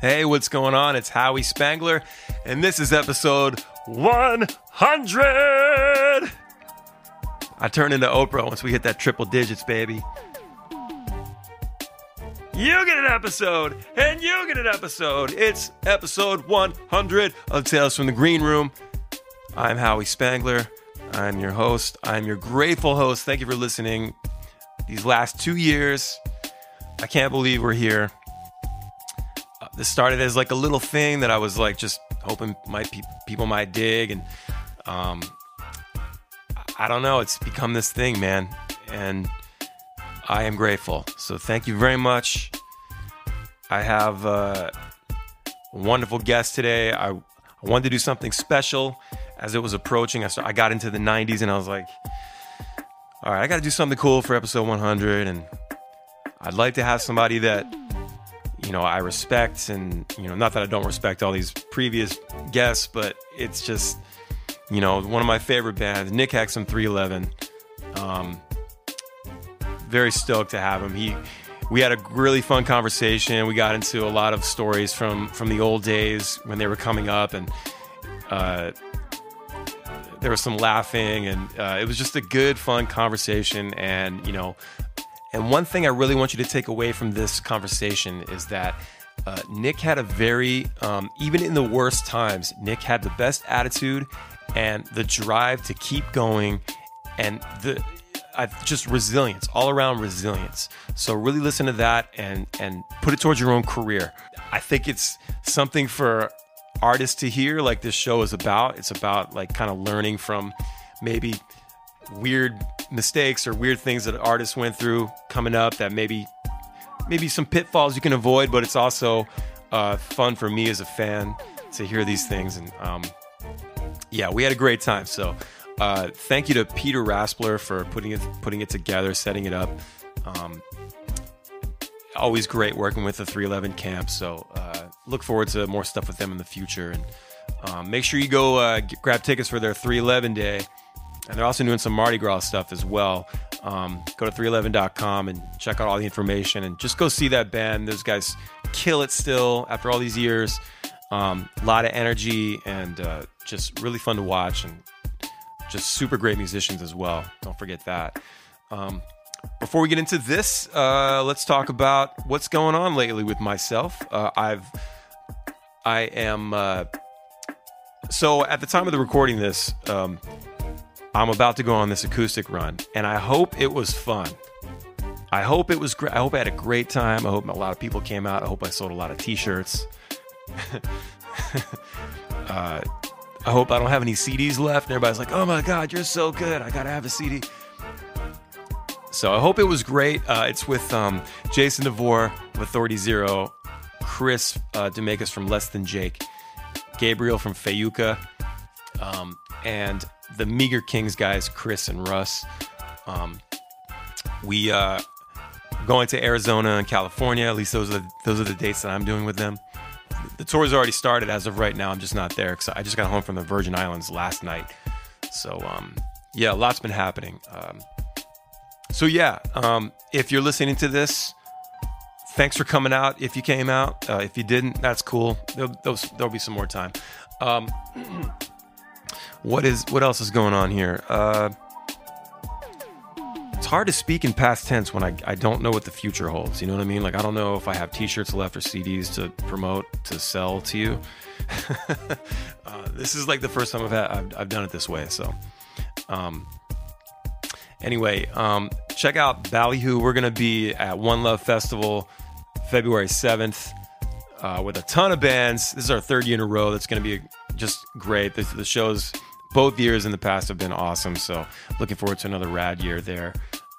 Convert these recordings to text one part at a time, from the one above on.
Hey, what's going on? It's Howie Spangler, and this is episode 100. I turn into Oprah once we hit that triple digits, baby. You get an episode, and you get an episode. It's episode 100 of Tales from the Green Room. I'm Howie Spangler. I'm your host. I'm your grateful host. Thank you for listening these last two years. I can't believe we're here. This started as like a little thing that I was like just hoping my pe- people might dig, and um, I don't know. It's become this thing, man, and I am grateful. So thank you very much. I have uh, a wonderful guest today. I, I wanted to do something special as it was approaching. I, I got into the 90s and I was like, all right, I got to do something cool for episode 100. And I'd like to have somebody that, you know, I respect. And, you know, not that I don't respect all these previous guests, but it's just, you know, one of my favorite bands, Nick Hexum 311. Um, very stoked to have him. He, we had a really fun conversation. We got into a lot of stories from from the old days when they were coming up, and uh, there was some laughing, and uh, it was just a good, fun conversation. And you know, and one thing I really want you to take away from this conversation is that. Uh, Nick had a very, um, even in the worst times, Nick had the best attitude and the drive to keep going, and the I've just resilience, all around resilience. So really listen to that and and put it towards your own career. I think it's something for artists to hear like this show is about. It's about like kind of learning from maybe weird mistakes or weird things that artists went through coming up that maybe maybe some pitfalls you can avoid, but it's also uh, fun for me as a fan to hear these things and um, yeah, we had a great time. So uh, thank you to Peter Raspler for putting it putting it together, setting it up. Um, always great working with the 311 camp. So uh, look forward to more stuff with them in the future. And um, make sure you go uh, grab tickets for their 311 day. And they're also doing some Mardi Gras stuff as well. Um, go to 311.com and check out all the information and just go see that band. Those guys kill it still after all these years. Um, a lot of energy and uh, just really fun to watch and just super great musicians as well. Don't forget that. Um, before we get into this, uh, let's talk about what's going on lately with myself. Uh, I've, I am. Uh, so at the time of the recording this, um, I'm about to go on this acoustic run, and I hope it was fun. I hope it was great. I hope I had a great time. I hope a lot of people came out. I hope I sold a lot of T-shirts. uh, I hope I don't have any CDs left. And everybody's like, oh my God, you're so good. I got to have a CD. So I hope it was great. Uh, it's with um, Jason DeVore of Authority Zero, Chris uh, from Less Than Jake, Gabriel from Fayuca, um, and the Meager Kings guys, Chris and Russ. Um, we uh, going to Arizona and California. At least those are the, those are the dates that I'm doing with them the tour's already started as of right now. I'm just not there because I just got home from the Virgin Islands last night. So, um, yeah, a lot's been happening. Um, so, yeah, um, if you're listening to this, thanks for coming out. If you came out, uh, if you didn't, that's cool. There'll, there'll, there'll be some more time. What is what else is going on here? Uh, it's hard to speak in past tense when I, I don't know what the future holds. You know what I mean? Like, I don't know if I have t shirts left or CDs to promote, to sell to you. uh, this is like the first time I've, had, I've, I've done it this way. So, um, anyway, um, check out Ballyhoo. We're to be at One Love Festival February 7th uh, with a ton of bands. This is our third year in a row. That's going to be just great. The, the shows both years in the past have been awesome. So looking forward to another rad year there.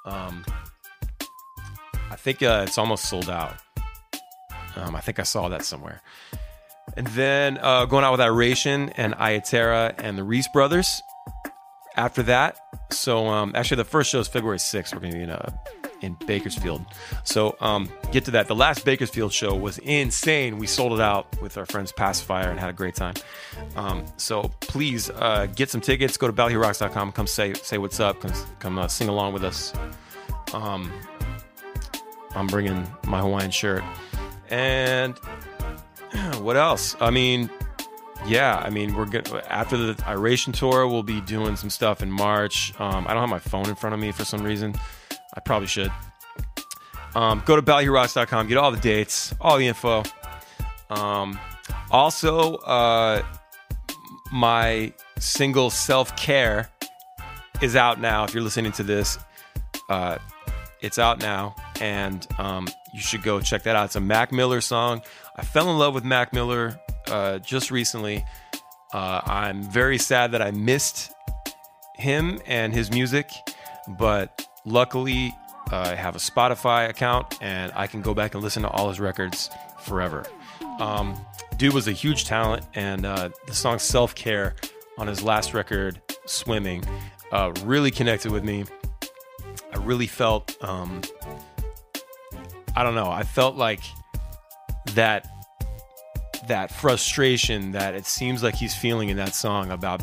Um, I think uh, it's almost sold out. Um, I think I saw that somewhere. And then uh, going out with Iration and Ayatera and the Reese Brothers after that. So um, actually, the first show is February 6th. We're going to be in, uh, in Bakersfield. So um, get to that. The last Bakersfield show was insane. We sold it out with our friends Pacifier and had a great time. Um, so please uh, get some tickets. Go to ballyhoorocks.com. Come say say what's up. Come, come uh, sing along with us. Um, I'm bringing my Hawaiian shirt. And what else? I mean, yeah, I mean, we're going after the Iration tour, we'll be doing some stuff in March. Um, I don't have my phone in front of me for some reason. I probably should. Um, go to ballyhooRocks.com, get all the dates, all the info. Um, also, uh, my single Self Care is out now. If you're listening to this, uh, it's out now, and um, you should go check that out. It's a Mac Miller song. I fell in love with Mac Miller uh, just recently. Uh, I'm very sad that I missed him and his music, but luckily uh, I have a Spotify account and I can go back and listen to all his records forever. Um, dude was a huge talent, and uh, the song "Self Care" on his last record, "Swimming," uh, really connected with me. I really felt, um, I don't know, I felt like that that frustration that it seems like he's feeling in that song about,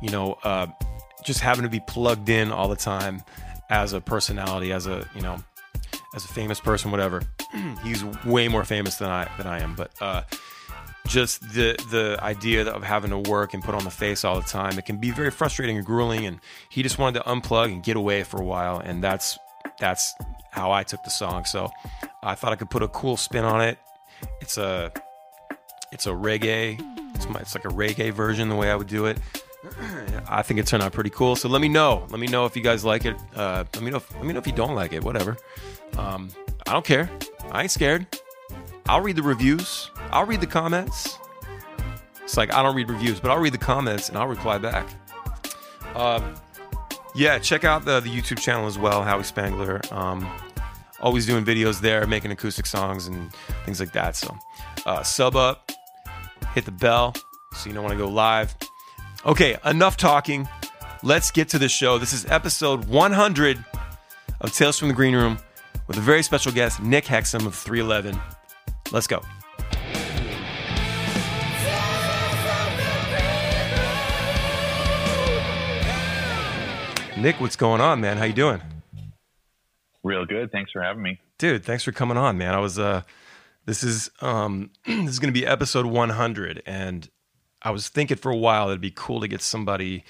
you know, uh, just having to be plugged in all the time as a personality, as a you know, as a famous person, whatever. he's way more famous than I than I am, but uh, just the the idea of having to work and put on the face all the time, it can be very frustrating and grueling. And he just wanted to unplug and get away for a while, and that's that's how I took the song. So I thought I could put a cool spin on it. It's a it's a reggae. It's, my, it's like a reggae version, the way I would do it. I think it turned out pretty cool. So let me know. Let me know if you guys like it. Uh, let me know. If, let me know if you don't like it. Whatever. Um, I don't care. I ain't scared. I'll read the reviews. I'll read the comments. It's like I don't read reviews, but I'll read the comments and I'll reply back. Uh, yeah, check out the, the YouTube channel as well, Howie Spangler. Um, always doing videos there, making acoustic songs and things like that. So uh, sub up, hit the bell so you don't want to go live. Okay, enough talking. Let's get to the show. This is episode 100 of Tales from the Green Room with a very special guest, Nick Hexum of 311. Let's go. Nick, what's going on, man? How you doing? Real good. Thanks for having me. Dude, thanks for coming on, man. I was uh this is um this is going to be episode 100 and I was thinking for a while it'd be cool to get somebody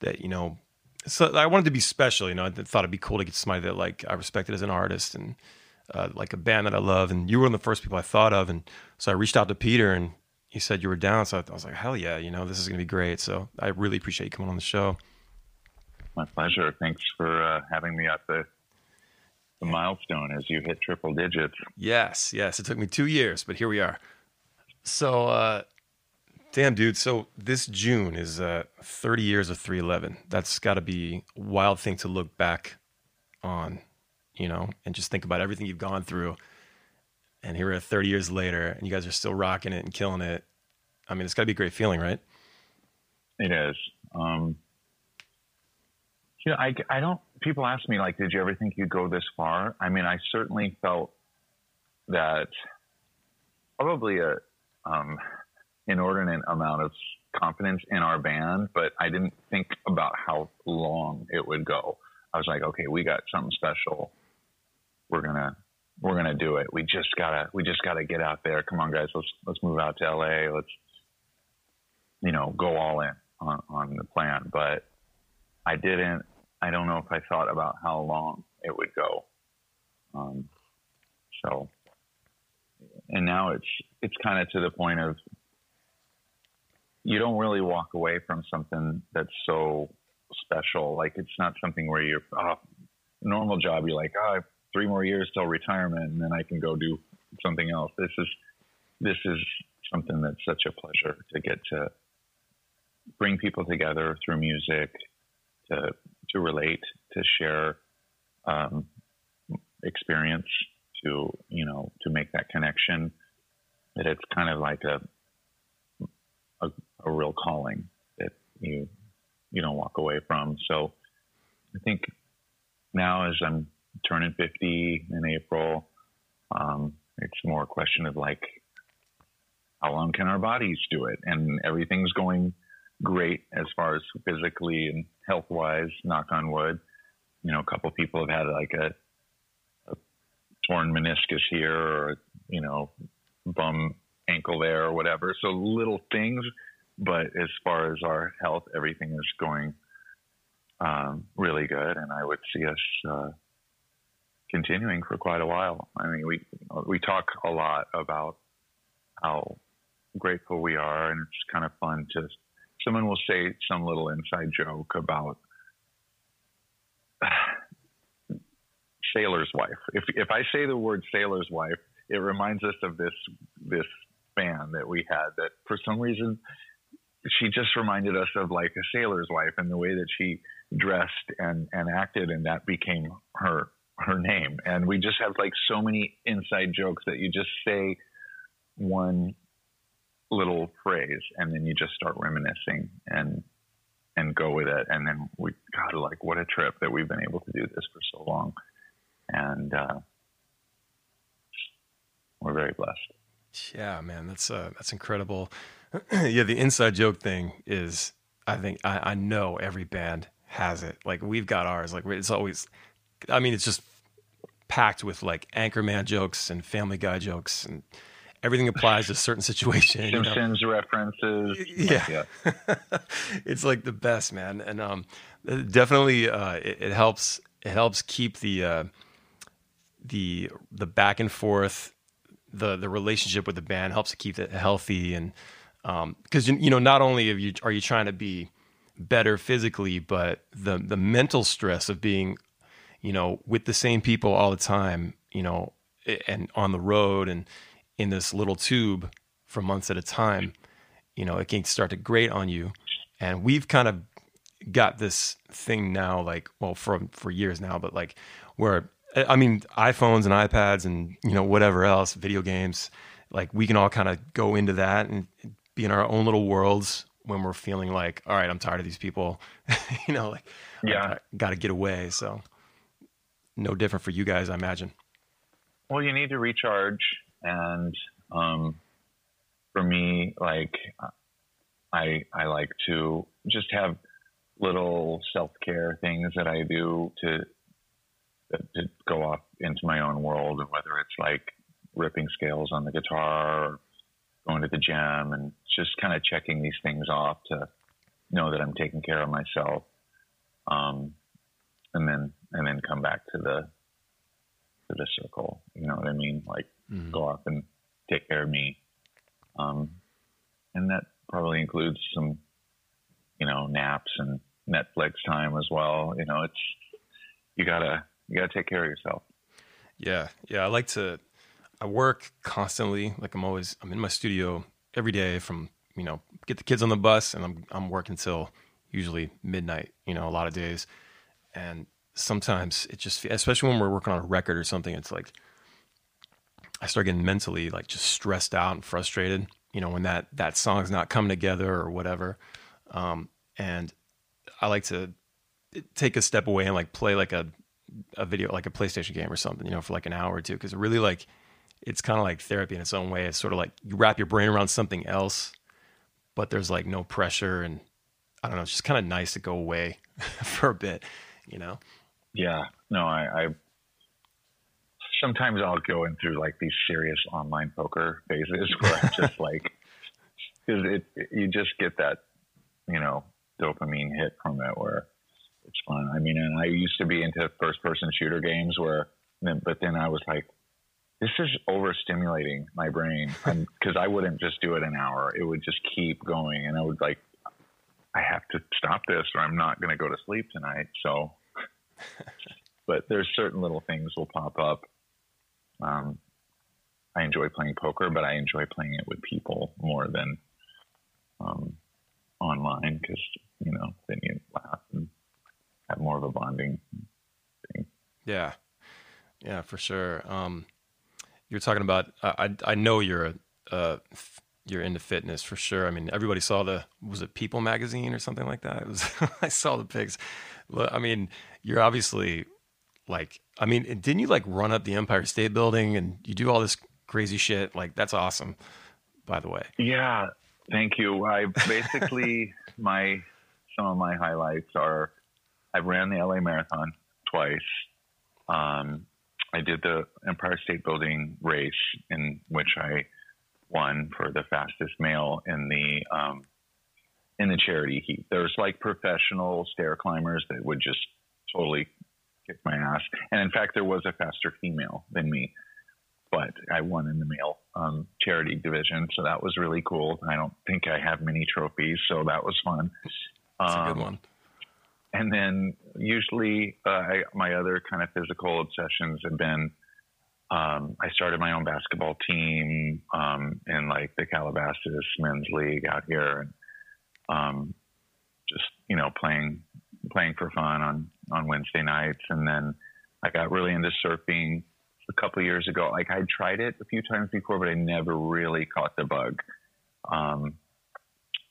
that, you know, so I wanted to be special, you know. I thought it'd be cool to get somebody that like I respected as an artist and uh, like a band that I love. And you were one of the first people I thought of. And so I reached out to Peter and he said you were down. So I was like, hell yeah, you know, this is going to be great. So I really appreciate you coming on the show. My pleasure. Thanks for uh, having me at the, the milestone as you hit triple digits. Yes, yes. It took me two years, but here we are. So, uh, damn, dude. So this June is uh, 30 years of 311. That's got to be a wild thing to look back on, you know, and just think about everything you've gone through. And here we are 30 years later, and you guys are still rocking it and killing it. I mean, it's got to be a great feeling, right? It is. Um, you know, I, I don't, people ask me, like, did you ever think you'd go this far? I mean, I certainly felt that probably a um, inordinate amount of confidence in our band, but I didn't think about how long it would go. I was like, okay, we got something special. We're gonna we're gonna do it. We just gotta we just gotta get out there. Come on, guys, let's let's move out to LA. Let's you know go all in on, on the plan. But I didn't. I don't know if I thought about how long it would go. Um, so, and now it's it's kind of to the point of you don't really walk away from something that's so special. Like it's not something where you're oh, normal job. You're like, oh, three more years till retirement, and then I can go do something else. This is this is something that's such a pleasure to get to bring people together through music, to to relate, to share um, experience, to you know, to make that connection. That it's kind of like a a, a real calling that you you don't walk away from. So I think now as I'm turning 50 in April, um, it's more a question of like, how long can our bodies do it? And everything's going great as far as physically and health wise, knock on wood. You know, a couple people have had like a, a torn meniscus here or, you know, bum ankle there or whatever. So little things, but as far as our health, everything is going um, really good, and I would see us uh, continuing for quite a while. I mean, we we talk a lot about how grateful we are, and it's kind of fun to. Someone will say some little inside joke about sailor's wife. If if I say the word sailor's wife, it reminds us of this this fan that we had that for some reason she just reminded us of like a sailor's wife and the way that she dressed and and acted and that became her her name and we just have like so many inside jokes that you just say one little phrase and then you just start reminiscing and and go with it and then we god like what a trip that we've been able to do this for so long and uh, we're very blessed. Yeah, man, that's uh, that's incredible. yeah, the inside joke thing is, I think I, I know every band has it. Like we've got ours. Like it's always, I mean, it's just packed with like Anchorman jokes and Family Guy jokes and everything applies to a certain situation. Simpsons you know? references. Yeah, it's like the best, man, and um, definitely uh, it, it, helps. It helps keep the uh, the the back and forth, the the relationship with the band helps to keep it healthy, and because um, you know not only are you are you trying to be better physically, but the the mental stress of being, you know, with the same people all the time, you know, and on the road and in this little tube for months at a time, you know, it can start to grate on you. And we've kind of got this thing now, like, well, for for years now, but like where I mean, iPhones and iPads and you know whatever else, video games, like we can all kind of go into that and in our own little worlds when we're feeling like, all right, I'm tired of these people, you know, like yeah, got to get away. So no different for you guys, I imagine. Well, you need to recharge, and um, for me, like I I like to just have little self care things that I do to to go off into my own world, and whether it's like ripping scales on the guitar or going to the gym, and just kind of checking these things off to know that I'm taking care of myself, um, and then and then come back to the to the circle. You know what I mean? Like mm-hmm. go off and take care of me, um, and that probably includes some, you know, naps and Netflix time as well. You know, it's you gotta you got to take care of yourself. Yeah, yeah. I like to. I work constantly. Like I'm always. I'm in my studio every day from you know get the kids on the bus and I'm I'm working till usually midnight. You know, a lot of days, and sometimes it just especially when we're working on a record or something. It's like I start getting mentally like just stressed out and frustrated. You know, when that that song's not coming together or whatever. Um, and I like to take a step away and like play like a a video like a PlayStation game or something, you know, for like an hour or two because really like it's kind of like therapy in its own way. It's sort of like you wrap your brain around something else, but there's like no pressure and I don't know, it's just kind of nice to go away for a bit, you know. Yeah. No, I, I sometimes I'll go in through like these serious online poker phases where I'm just like because it, it you just get that you know dopamine hit from it where it's fun. I mean, and I used to be into first person shooter games where, but then I was like, this is overstimulating my brain because I wouldn't just do it an hour. It would just keep going. And I would like, I have to stop this or I'm not going to go to sleep tonight. So, but there's certain little things will pop up. Um, I enjoy playing poker, but I enjoy playing it with people more than um, online because, you know, then you laugh and have more of a bonding thing. Yeah, yeah, for sure. Um, you're talking about. I I know you're uh, you're into fitness for sure. I mean, everybody saw the was it People magazine or something like that. It was I saw the pics. I mean, you're obviously like. I mean, didn't you like run up the Empire State Building and you do all this crazy shit? Like that's awesome. By the way. Yeah, thank you. I basically my some of my highlights are I've ran the LA Marathon twice. Um, I did the Empire State Building race in which I won for the fastest male in the um, in the charity heat. There's like professional stair climbers that would just totally kick my ass, and in fact, there was a faster female than me, but I won in the male um, charity division, so that was really cool. I don't think I have many trophies, so that was fun. That's um, a good one. And then usually, uh, I, my other kind of physical obsessions have been um, I started my own basketball team um, in like the Calabasas men's league out here, and um, just you know playing playing for fun on on Wednesday nights. And then I got really into surfing a couple years ago. Like I tried it a few times before, but I never really caught the bug. Um,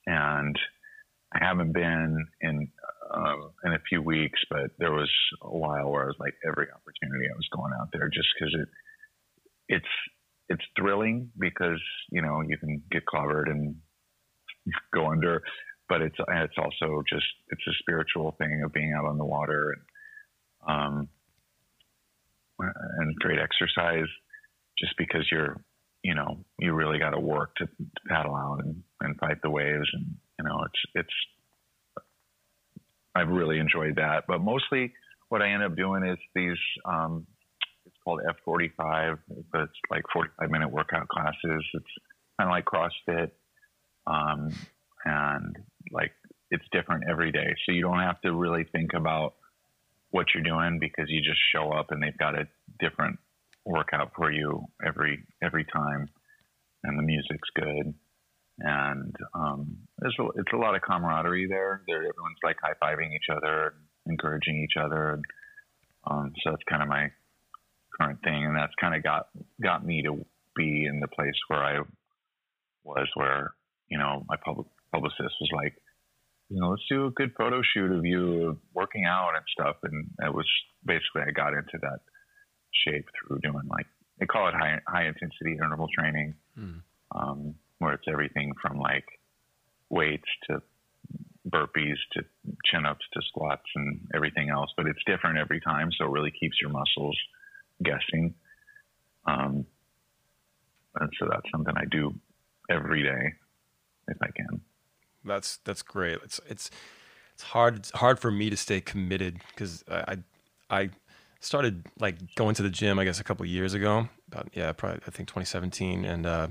and I haven't been in um, in a few weeks, but there was a while where I was like every opportunity I was going out there just because it it's it's thrilling because you know you can get clobbered and go under, but it's it's also just it's a spiritual thing of being out on the water and um, and great exercise just because you're you know you really got to work to, to paddle out and, and fight the waves and you know it's it's I've really enjoyed that but mostly what I end up doing is these um, it's called F45. It's like 45 minute workout classes. It's kind of like CrossFit. Um, and like it's different every day. So you don't have to really think about what you're doing because you just show up and they've got a different workout for you every every time, and the music's good, and um, there's a, it's a lot of camaraderie there. There, everyone's like high fiving each other, encouraging each other. And, um, so it's kind of my current thing, and that's kind of got got me to be in the place where I was, where you know my public publicist was like, you know, let's do a good photo shoot of you working out and stuff, and it was basically I got into that shape through doing like they call it high high intensity interval training, mm. um, where it's everything from like weights to burpees to chin ups to squats and everything else, but it's different every time, so it really keeps your muscles guessing. Um, and so that's something I do every day if I can. That's that's great. It's it's it's hard it's hard for me to stay committed because I, I, started like going to the gym I guess a couple years ago about yeah probably I think 2017 and uh,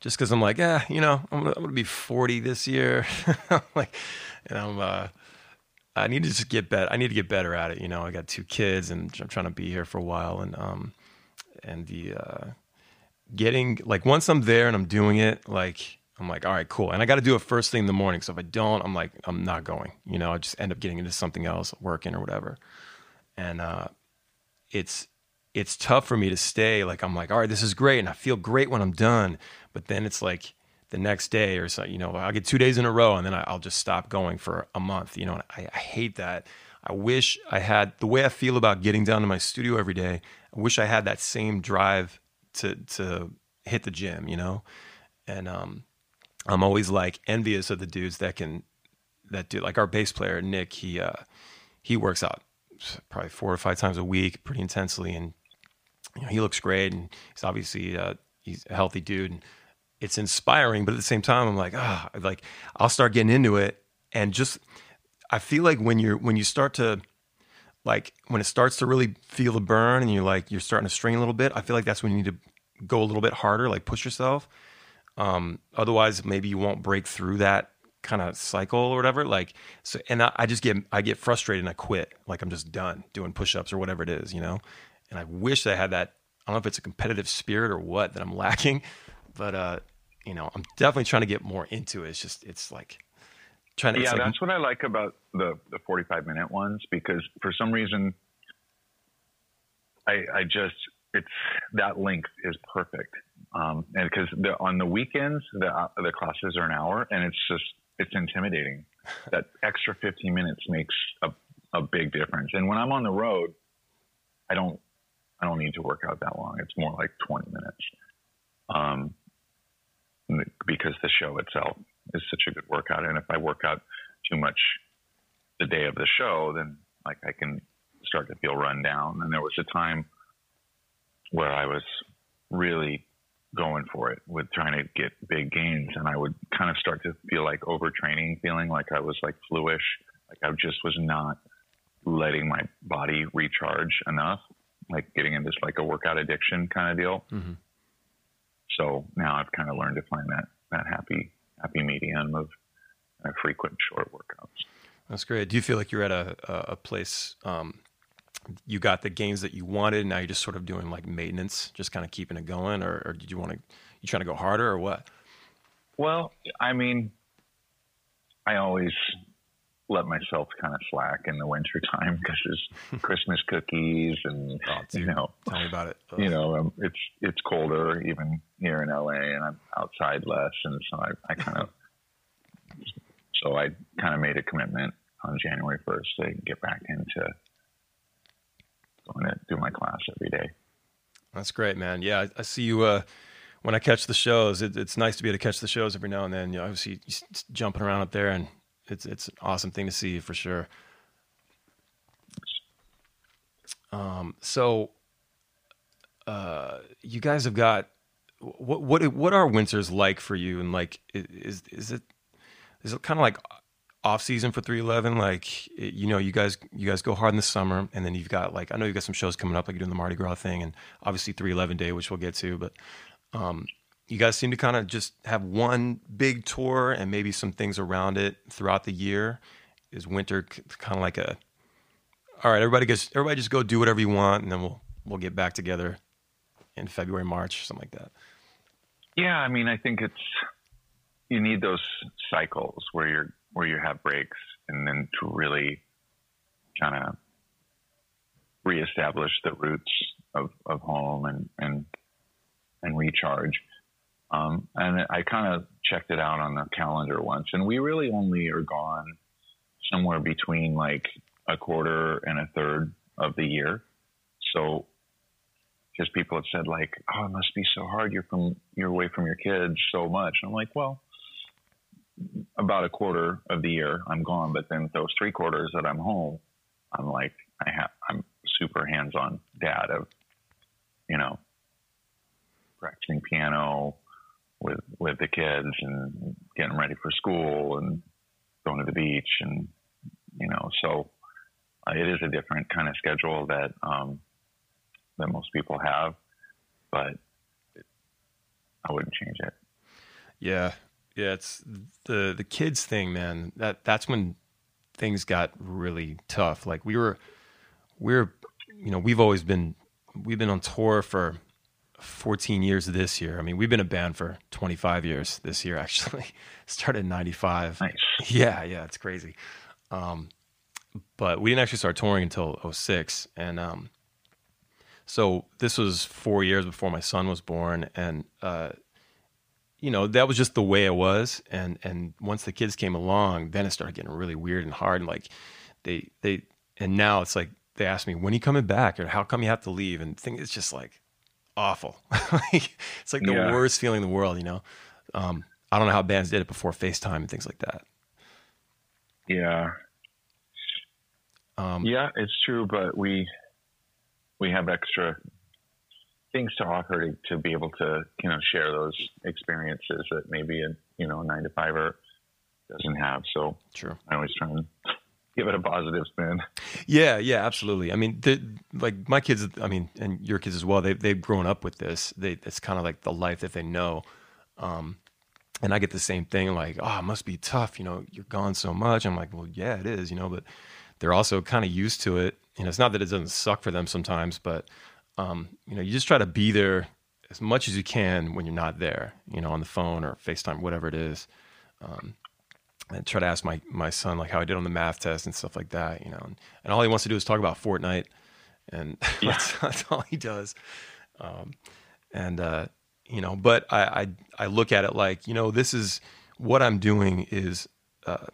just because I'm like yeah you know I'm gonna, I'm gonna be 40 this year like and I'm uh, I need to just get better. I need to get better at it. You know, I got two kids and I'm trying to be here for a while. And, um, and the, uh, getting like once I'm there and I'm doing it, like, I'm like, all right, cool. And I got to do it first thing in the morning. So if I don't, I'm like, I'm not going, you know, I just end up getting into something else, working or whatever. And, uh, it's, it's tough for me to stay. Like, I'm like, all right, this is great. And I feel great when I'm done. But then it's like, the next day or so, you know, I'll get two days in a row and then I'll just stop going for a month, you know, I, I hate that. I wish I had the way I feel about getting down to my studio every day. I wish I had that same drive to, to hit the gym, you know? And, um, I'm always like envious of the dudes that can, that do like our bass player, Nick, he, uh, he works out probably four or five times a week pretty intensely. And, you know, he looks great and he's obviously, uh, he's a healthy dude. And, it's inspiring, but at the same time, I'm like, ah, oh, like I'll start getting into it, and just I feel like when you're when you start to like when it starts to really feel the burn, and you're like you're starting to strain a little bit. I feel like that's when you need to go a little bit harder, like push yourself. Um, otherwise, maybe you won't break through that kind of cycle or whatever. Like so, and I, I just get I get frustrated and I quit. Like I'm just done doing push-ups or whatever it is, you know. And I wish I had that. I don't know if it's a competitive spirit or what that I'm lacking but uh, you know, I'm definitely trying to get more into it. It's just, it's like trying to. Yeah, like, that's what I like about the the 45 minute ones because for some reason, I I just it's that length is perfect. Um, and because on the weekends the uh, the classes are an hour, and it's just it's intimidating. that extra 15 minutes makes a a big difference. And when I'm on the road, I don't I don't need to work out that long. It's more like 20 minutes. Um, because the show itself is such a good workout. And if I work out too much the day of the show, then like I can start to feel run down. And there was a time where I was really going for it with trying to get big gains. And I would kind of start to feel like overtraining, feeling like I was like fluish, like I just was not letting my body recharge enough, like getting into like a workout addiction kind of deal. Mm-hmm. So now I've kind of learned to find that, that happy, happy medium of uh, frequent short workouts. That's great. Do you feel like you're at a, a place, um, you got the gains that you wanted. And now you're just sort of doing like maintenance, just kind of keeping it going, or, or did you want to? You trying to go harder, or what? Well, I mean, I always let myself kind of slack in the winter time because there's Christmas cookies and oh, you know, tell me about it. Ugh. You know, um, it's it's colder even here in LA, and I'm outside less, and so I, I kind of so I kind of made a commitment on January 1st to get back into going to do my class every day. That's great, man. Yeah, I, I see you. Uh, when I catch the shows, it, it's nice to be able to catch the shows every now and then. You know, obviously, jumping around up there, and it's it's an awesome thing to see for sure. Um, so, uh, you guys have got what what what are winters like for you? And like, is is it is it kind of like off season for 311 like it, you know you guys you guys go hard in the summer and then you've got like i know you've got some shows coming up like you're doing the mardi gras thing and obviously 311 day which we'll get to but um, you guys seem to kind of just have one big tour and maybe some things around it throughout the year is winter kind of like a all right everybody gets everybody just go do whatever you want and then we'll we'll get back together in february march something like that yeah i mean i think it's you need those cycles where you're where you have breaks and then to really kind of reestablish the roots of, of home and, and, and recharge. Um, and I kind of checked it out on the calendar once and we really only are gone somewhere between like a quarter and a third of the year. So because people have said like, oh, it must be so hard. You're from, you're away from your kids so much. I'm like, well, about a quarter of the year I'm gone, but then those three quarters that I'm home, I'm like I have I'm super hands on dad of, you know, practicing piano with with the kids and getting ready for school and going to the beach and you know so uh, it is a different kind of schedule that um, that most people have, but it, I wouldn't change it. Yeah, yeah, it's the the kids thing, man. That that's when things got really tough. Like we were, we're, you know, we've always been we've been on tour for 14 years this year. I mean, we've been a band for 25 years this year. Actually, started in '95. Nice. Yeah, yeah, it's crazy. Um, but we didn't actually start touring until 06. and um, so this was four years before my son was born, and uh, you know that was just the way it was and and once the kids came along then it started getting really weird and hard and like they they and now it's like they ask me when are you coming back or how come you have to leave and think it's just like awful. It's like the yeah. worst feeling in the world you know? Um, i don't know how bands did it before facetime and things like that. Yeah. Um, yeah it's true but we we have extra things to offer to, to be able to you know share those experiences that maybe a you know a nine to fiver doesn't have. So sure, I always try and give it a positive spin. Yeah, yeah, absolutely. I mean, the, like my kids, I mean, and your kids as well. They they've grown up with this. They it's kind of like the life that they know. Um, and I get the same thing, like, oh, it must be tough. You know, you're gone so much. I'm like, well, yeah, it is. You know, but they're also kind of used to it. You know, it's not that it doesn't suck for them sometimes, but um, you know, you just try to be there as much as you can when you're not there, you know, on the phone or FaceTime, whatever it is. Um, and try to ask my, my son like how I did on the math test and stuff like that, you know, and, and all he wants to do is talk about Fortnite and yeah. that's, that's, all he does. Um, and, uh, you know, but I, I, I, look at it like, you know, this is what I'm doing is, uh,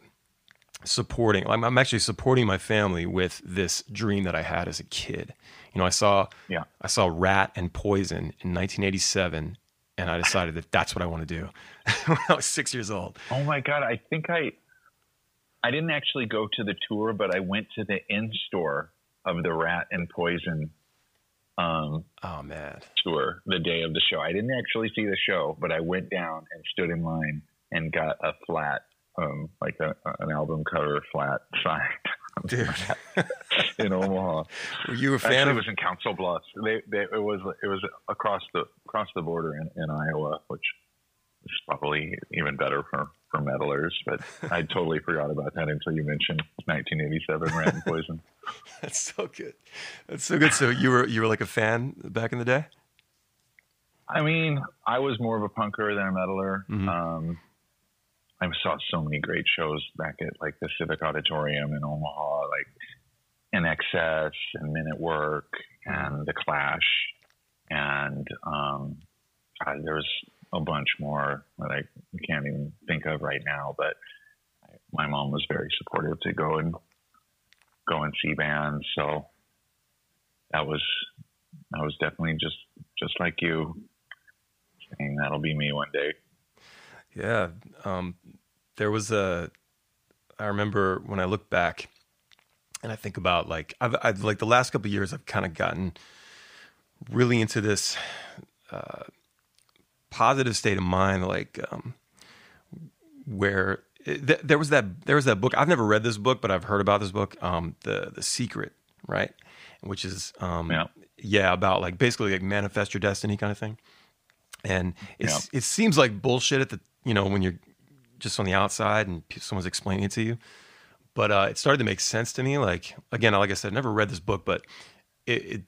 supporting, I'm, I'm actually supporting my family with this dream that I had as a kid you know, I saw yeah. I saw Ratt and Poison in 1987, and I decided that that's what I want to do when I was six years old. Oh my god! I think I I didn't actually go to the tour, but I went to the in store of the Ratt and Poison um, Oh man. tour the day of the show. I didn't actually see the show, but I went down and stood in line and got a flat, um, like a, an album cover flat signed Dude. in Omaha. Were you a fan Actually, it was in Council Bluffs. They, they, it was it was across the across the border in, in Iowa, which is probably even better for for meddlers. But I totally forgot about that until you mentioned 1987 Ratt and Poison. That's so good. That's so good. So you were you were like a fan back in the day? I mean, I was more of a punker than a meddler. Mhm. Um, I saw so many great shows back at like the Civic Auditorium in Omaha, like INXS and Men at Work and The Clash, and um, God, there's a bunch more that I can't even think of right now. But my mom was very supportive to go and go and see bands, so that was that was definitely just just like you saying that'll be me one day. Yeah. Um, there was a. I remember when I look back, and I think about like I've, I've like the last couple years I've kind of gotten really into this uh, positive state of mind, like um, where it, th- there was that there was that book. I've never read this book, but I've heard about this book, um, the the Secret, right? Which is um, Yeah. yeah about like basically like manifest your destiny kind of thing. And it's it seems like bullshit at the you know when you're just on the outside and someone's explaining it to you. But uh, it started to make sense to me. Like again, like I said, I never read this book, but it, it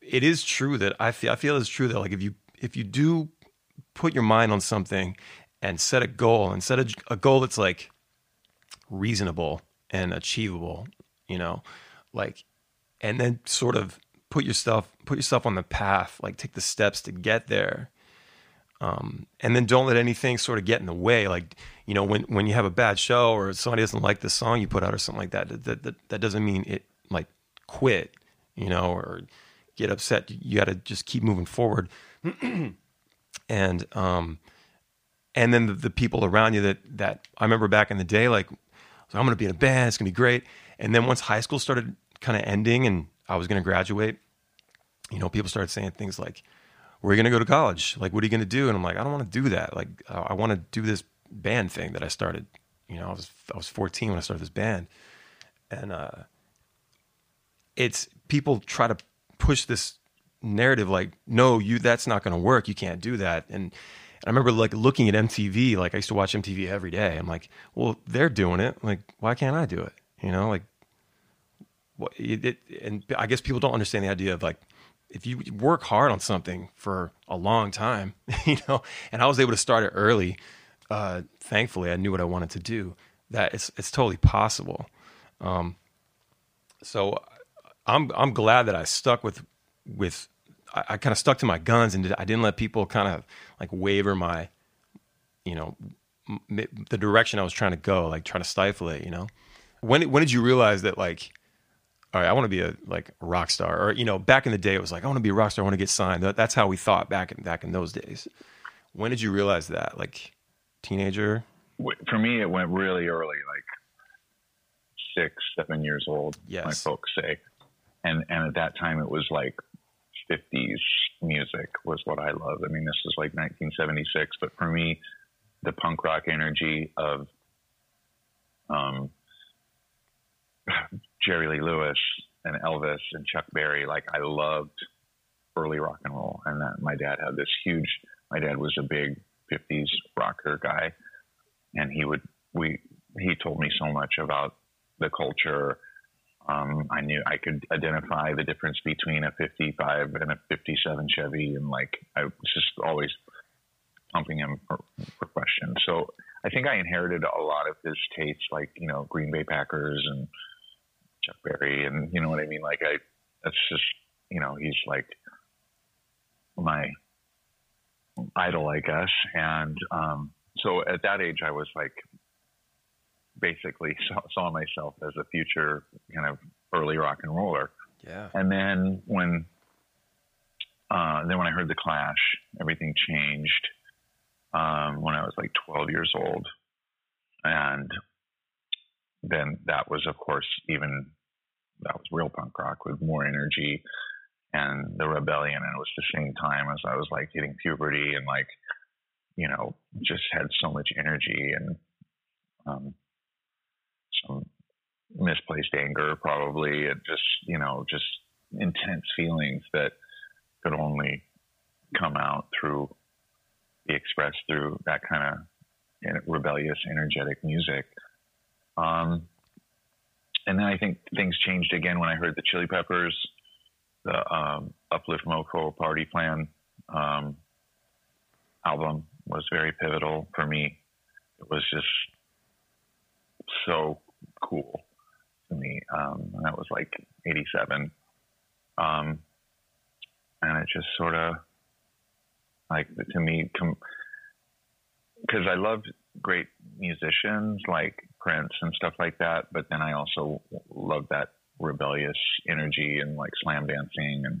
it is true that I feel I feel it's true that like if you if you do put your mind on something and set a goal and set a, a goal that's like reasonable and achievable, you know, like and then sort of put yourself put yourself on the path, like take the steps to get there. Um, and then don't let anything sort of get in the way. Like, you know, when, when you have a bad show or somebody doesn't like the song you put out or something like that, that, that, that doesn't mean it like quit, you know, or get upset. You got to just keep moving forward. and, um, and then the, the people around you that, that I remember back in the day, like, I'm to be in a band. It's to be great. And then once high school started kind of ending and I was to graduate, you know, people started saying things like, where are you to go to college? Like, what are you to do? And I'm like, I don't want to do that. Like, I I want to do this band thing that I started. You know, I was I was 14 when I started this band, and uh, it's people try to push this narrative like, no, you that's not going to work. You can't do that. And I remember like looking at MTV. Like, I used to watch MTV every day. I'm like, well, they're doing it. Like, why can't I do it? You know, like, what it, it and I guess people don't understand the idea of like if you work hard on something for a long time, you know, and I was able to start it early. Uh, thankfully, I knew what I wanted to do. That it's it's totally possible. Um, so I'm I'm glad that I stuck with with I, I kind of stuck to my guns and I didn't let people kind of like waver my, you know, m- m- the direction I was trying to go, like trying to stifle it. You know, when when did you realize that like all right, I want to be a like a rock star, or you know, back in the day, it was like I want to be a rock star, I want to get signed. That, that's how we thought back in back in those days. When did you realize that? Like teenager? For me, it went really early, like six, seven years old. Yes. My folks say, and and at that time, it was like 50s music was what I loved. I mean, this is like 1976, but for me, the punk rock energy of um, Jerry Lee Lewis and Elvis and Chuck Berry, like I loved early rock and roll. And that my dad had this huge. My dad was a big 50s rocker guy, and he would we he told me so much about the culture. Um, I knew I could identify the difference between a 55 and a 57 Chevy, and like I was just always pumping him for, for questions. So I think I inherited a lot of his tastes, like you know Green Bay Packers and Chuck Berry, and you know what I mean. Like I, that's just you know he's like my idol, I guess. And um, so at that age, I was like basically saw, saw myself as a future kind of early rock and roller. Yeah. And then when uh, then when I heard the Clash, everything changed. Um, when I was like 12 years old, and then that was, of course, even that was real punk rock with more energy and the rebellion. And it was the same time as I was like hitting puberty and like, you know, just had so much energy and um, some misplaced anger, probably, and just, you know, just intense feelings that could only come out through, be expressed through that kind of rebellious, energetic music. Um, and then I think things changed again when I heard the Chili Peppers, the um, Uplift Mofo Party Plan um, album was very pivotal for me. It was just so cool to me. Um, and that was like 87. Um, and it just sort of like to me, because I loved great musicians like Prince and stuff like that, but then I also love that rebellious energy and like slam dancing and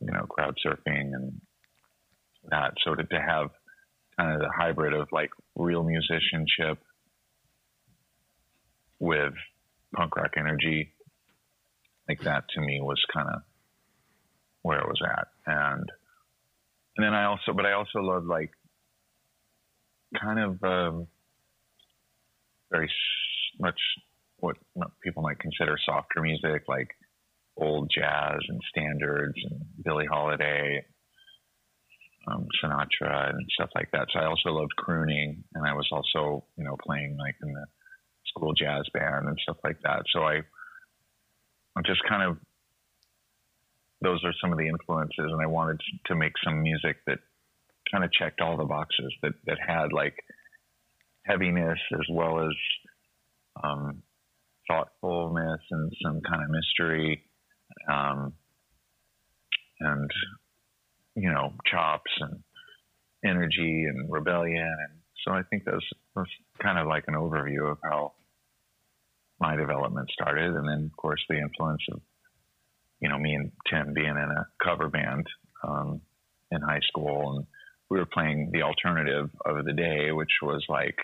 you know crowd surfing and that. So to, to have kind of the hybrid of like real musicianship with punk rock energy, like that to me was kind of where it was at, and and then I also, but I also love like kind of um, very much what people might consider softer music, like old jazz and standards and Billie Holiday, um, Sinatra and stuff like that. So I also loved crooning, and I was also, you know, playing like in the school jazz band and stuff like that. So I, I'm just kind of, those are some of the influences, and I wanted to make some music that kind of checked all the boxes that that had like heaviness as well as um, thoughtfulness and some kind of mystery, um, and you know chops and energy and rebellion, and so I think that's, that's kind of like an overview of how my development started, and then of course the influence of you know me and Tim being in a cover band um, in high school and we were playing the alternative of the day, which was like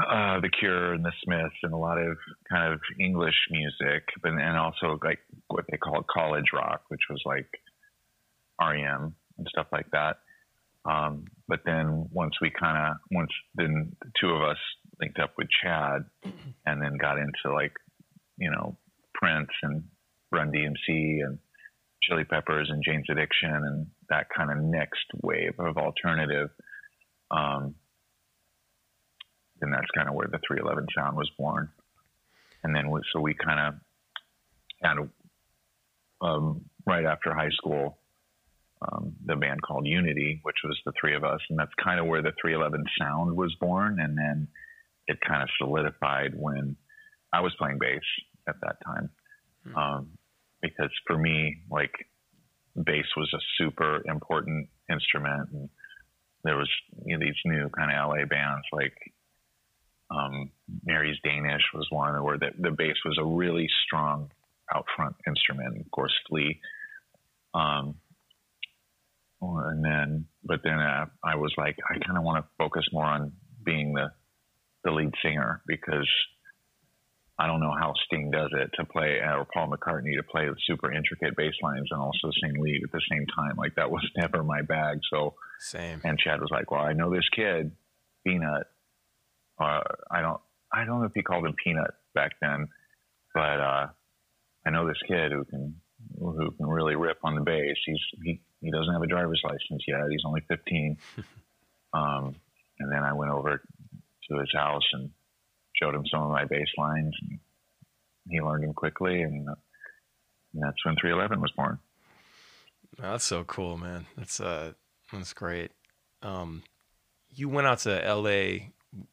uh, the Cure and the Smiths and a lot of kind of English music, but and also like what they call college rock, which was like REM and stuff like that. Um, but then once we kind of once then the two of us linked up with Chad, and then got into like you know Prince and Run DMC and Chili Peppers and Jane's Addiction and that kind of next wave of alternative. Um, and that's kind of where the 311 sound was born. And then we, so we kind of had um, right after high school um, the band called Unity, which was the three of us, and that's kind of where the 311 sound was born. And then it kind of solidified when I was playing bass at that time. Mm-hmm. Um, because for me, like bass was a super important instrument. And there was you know, these new kind of LA bands like um, Mary's Danish was one where the, the bass was a really strong out front instrument. Of course, Flea. Um, and then, but then uh, I was like, I kind of want to focus more on being the the lead singer because I don't know how Sting does it to play, or Paul McCartney to play super intricate bass lines and also sing lead at the same time. Like that was never my bag. So same. And Chad was like, "Well, I know this kid, Peanut. Uh, I don't, I don't know if he called him Peanut back then, but uh, I know this kid who can, who can really rip on the bass. He's he he doesn't have a driver's license yet. He's only 15. um, and then I went over to his house and showed him some of my bass lines, and he learned them quickly, and, and that's when 311 was born. That's so cool, man. That's uh, that's great. Um, you went out to L.A.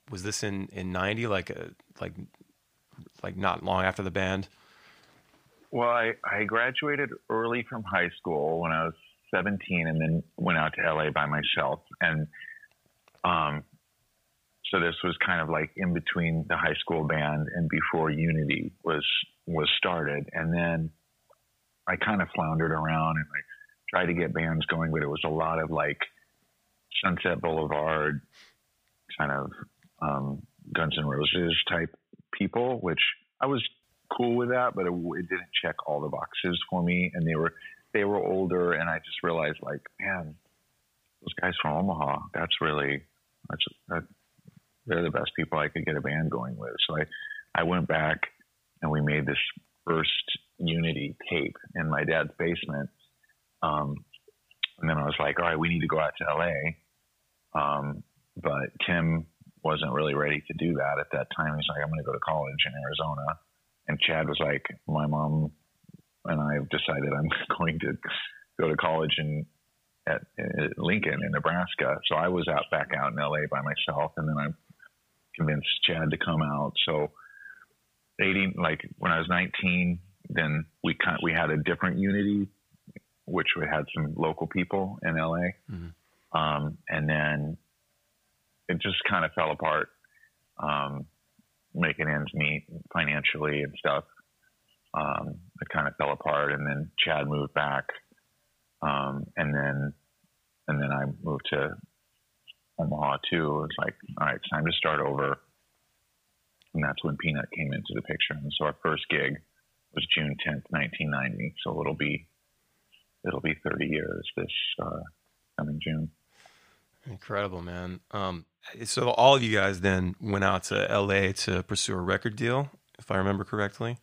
Was this in in '90? Like a uh, like like not long after the band. Well, I, I graduated early from high school when I was 17 and then went out to LA by myself. And um, so this was kind of like in between the high school band and before Unity was was started. And then I kind of floundered around and like tried to get bands going, but it was a lot of like Sunset Boulevard kind of um, Guns N' Roses type people, which I was cool with that, but it, it didn't check all the boxes for me. And they were they were older, and I just realized like, man, those guys from Omaha, that's really that's that, they're the best people I could get a band going with. So I I went back and we made this first Unity tape in my dad's basement. Um, and then I was like, all right, we need to go out to LA. Um, but Tim wasn't really ready to do that at that time. He's like, I'm going to go to college in Arizona. And Chad was like, my mom and I have decided I'm going to go to college in at, at Lincoln in Nebraska. So I was out back out in LA by myself, and then I convinced Chad to come out. So 80, like when I was 19, then we kind we had a different Unity, which we had some local people in LA, mm-hmm. um, and then it just kind of fell apart, um, making ends meet financially and stuff. Um, it kind of fell apart, and then Chad moved back, um, and then and then I moved to Omaha too. It was like, all right, it's time to start over. And that's when Peanut came into the picture. And so our first gig was June 10th, 1990. So it'll be it'll be 30 years this uh, coming June. Incredible, man. Um, so all of you guys then went out to LA to pursue a record deal, if I remember correctly.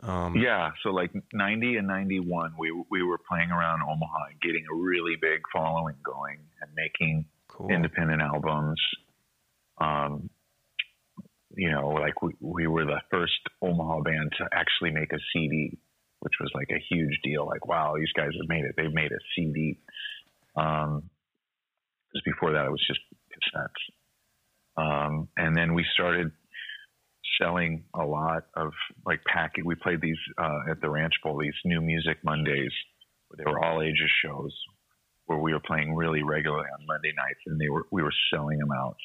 Um, yeah, so like 90 and 91, we we were playing around Omaha and getting a really big following going and making cool. independent albums. Um, you know, like we, we were the first Omaha band to actually make a CD, which was like a huge deal. Like, wow, these guys have made it. They've made a CD. Um, because before that, it was just cassettes. Um, and then we started selling a lot of like packing. We played these uh, at the Ranch Bowl, these new music Mondays. They were all ages shows where we were playing really regularly on Monday nights, and they were we were selling them out,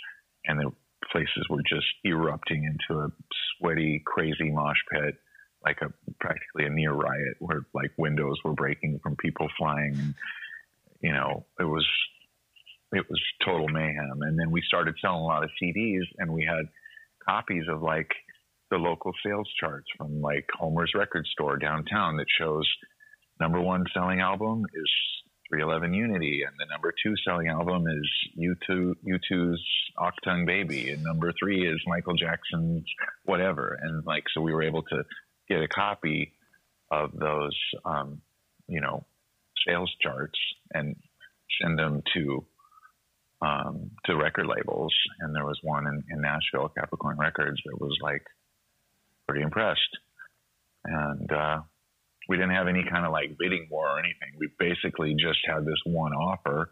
and the places were just erupting into a sweaty, crazy mosh pit, like a practically a near riot, where like windows were breaking from people flying. And, you know, it was it was total mayhem. And then we started selling a lot of CDs, and we had copies of like the local sales charts from like Homer's record store downtown that shows number one selling album is 311 Unity, and the number two selling album is U2 U2's Achtung Baby, and number three is Michael Jackson's whatever. And like, so we were able to get a copy of those, um, you know, sales charts and send them to um, to record labels. And there was one in, in Nashville, Capricorn Records, that was like pretty impressed. And uh, we didn't have any kind of like bidding war or anything. We basically just had this one offer.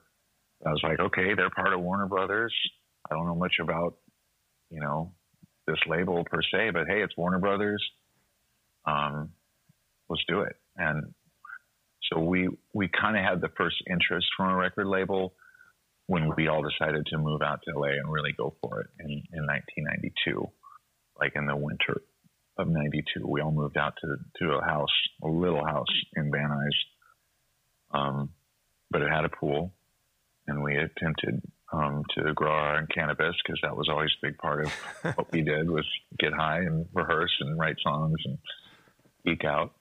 I was like, okay, they're part of Warner Brothers. I don't know much about, you know, this label per se, but hey, it's Warner Brothers. Um, let's do it. And so we we kind of had the first interest from a record label when we all decided to move out to LA and really go for it in, in 1992, like in the winter of 92. We all moved out to, to a house, a little house in Van Nuys. Um, but it had a pool and we attempted um, to grow our own cannabis because that was always a big part of what we did was get high and rehearse and write songs and geek out.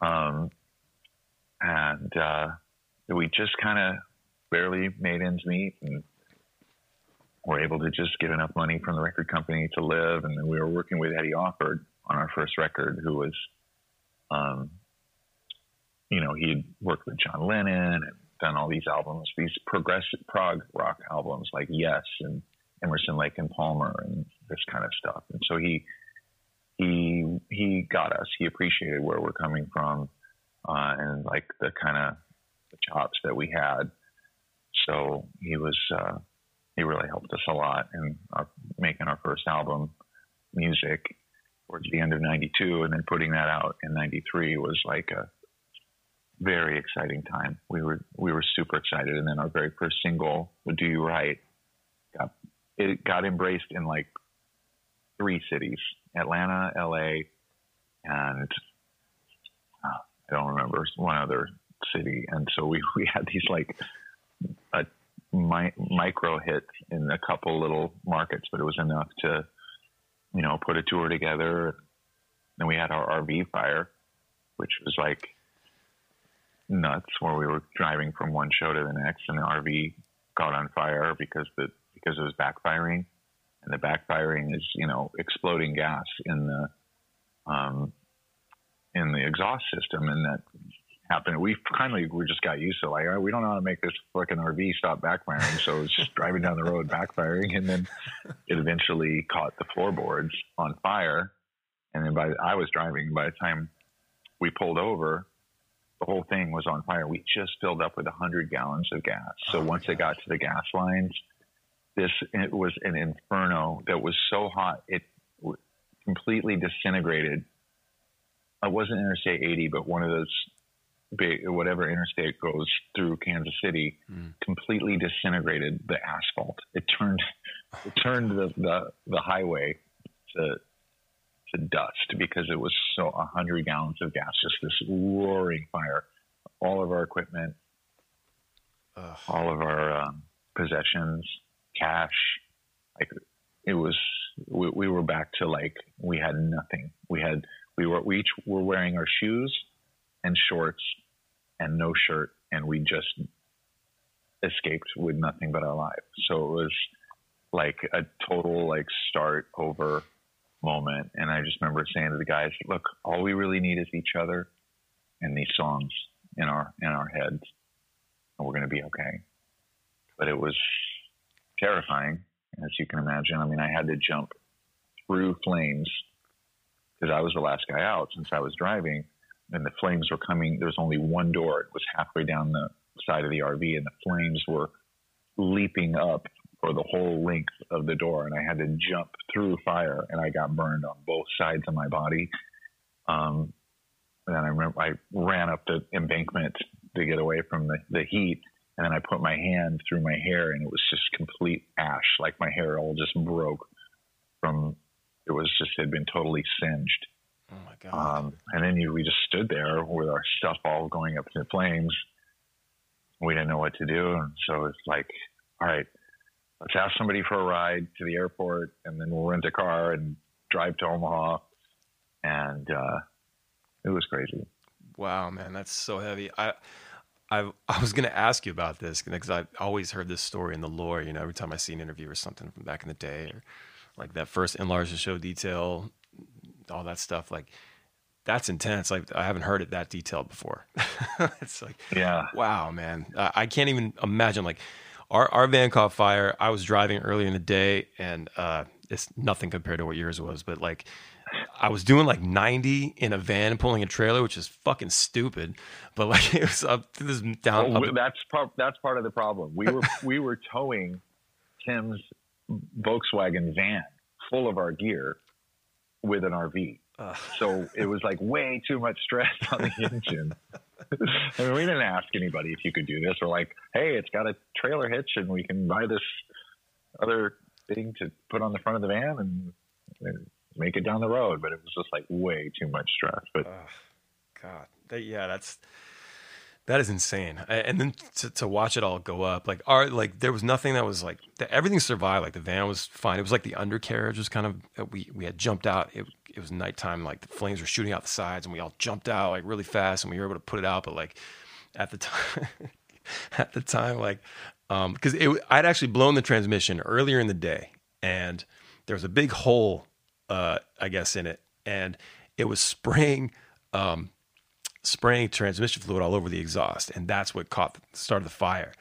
Um, and uh, we just kind of barely made ends meet and were able to just get enough money from the record company to live. And then we were working with Eddie Offord on our first record, who was, um, you know, he had worked with John Lennon and done all these albums, these progressive prog rock albums like Yes and Emerson Lake and Palmer and this kind of stuff. And so he he he got us. He appreciated where we're coming from uh, and like the kind of chops that we had. So he was uh, he really helped us a lot in our, making our first album, music, towards the end of 92 and then putting that out in 93 was like a very exciting time. We were, we were super excited. And then our very first single, Do You Right, got, it got embraced in like three cities, Atlanta, LA, and uh, I don't remember one other city. And so we, we had these like a mi- micro hits in a couple little markets, but it was enough to, you know, put a tour together, then we had our RV fire, which was like nuts, where we were driving from one show to the next, and the RV caught on fire because the because it was backfiring, and the backfiring is you know exploding gas in the um, in the exhaust system, and that happened. We finally we just got used to like we don't know how to make this fucking RV stop backfiring, so it's just driving down the road backfiring, and then it eventually caught the floorboards on fire, and then by I was driving by the time we pulled over. The whole thing was on fire. We just filled up with 100 gallons of gas. So Oh, once it got to the gas lines, this it was an inferno that was so hot it w- completely disintegrated. It wasn't Interstate 80, but one of those big whatever interstate goes through Kansas City, Mm. completely disintegrated the asphalt. It turned it turned the the, the highway to to dust because it was so 100 gallons of gas, just this roaring fire. All of our equipment, Ugh. all of our um, possessions, cash. Like it was, we, we were back to like we had nothing. We had we were we each were wearing our shoes and shorts and no shirt, and we just escaped with nothing but our lives. So it was like a total like start over moment. And I just remember saying to the guys, "Look, all we really need is each other and these songs in our in our heads, and we're going to be okay." But it was terrifying, as you can imagine. I mean, I had to jump through flames because I was the last guy out since I was driving, and the flames were coming. There was only one door; it was halfway down the side of the RV, and the flames were leaping up for the whole length of the door, and I had to jump through fire, and I got burned on both sides of my body. Um, and I remember I ran up the embankment to get away from the, the heat, and then I put my hand through my hair, and it was just complete ash, like my hair all just broke from. It was just had been totally singed. Oh my god. Um, and then you, we just stood there with our stuff all going up in flames. We didn't know what to do. And so it's like, all right, let's ask somebody for a ride to the airport and then we'll rent a car and drive to Omaha. And uh, it was crazy. Wow, man, that's so heavy. I, I, I was gonna ask you about this because I've always heard this story in the lore. You know, every time I see an interview or something from back in the day, or like that first Enlarged to Show Detail, all that stuff. Like, that's intense. Like, I haven't heard it that detailed before. it's like, Yeah. wow, man, I, I can't even imagine. Like, our our van caught fire. I was driving early in the day, and uh, it's nothing compared to what yours was, but like. I was doing like 90 in a van pulling a trailer, which is fucking stupid. But like it was up to this down. Up- that's part. That's part of the problem. We were we were towing Tim's Volkswagen van full of our gear with an RV. Ugh. So it was like way too much stress on the engine. I mean, we didn't ask anybody if you could do this. We're like, hey, it's got a trailer hitch, and we can buy this other thing to put on the front of the van and, and make it down the road. But it was just like way too much stress. But Ugh, God, yeah, that's that is insane. And then to, to watch it all go up, like our like there was nothing that was like that. Everything survived. Like the van was fine. It was like the undercarriage was kind of uh, we we had jumped out. It it was nighttime. Like the flames were shooting out the sides, and we all jumped out like really fast, and we were able to put it out. But like at the time, at the time, like um because it I'd actually blown the transmission earlier in the day, and there was a big hole, uh, I guess, in it, and it was spraying. Um, spraying transmission fluid all over the exhaust, and that's what caught started the fire.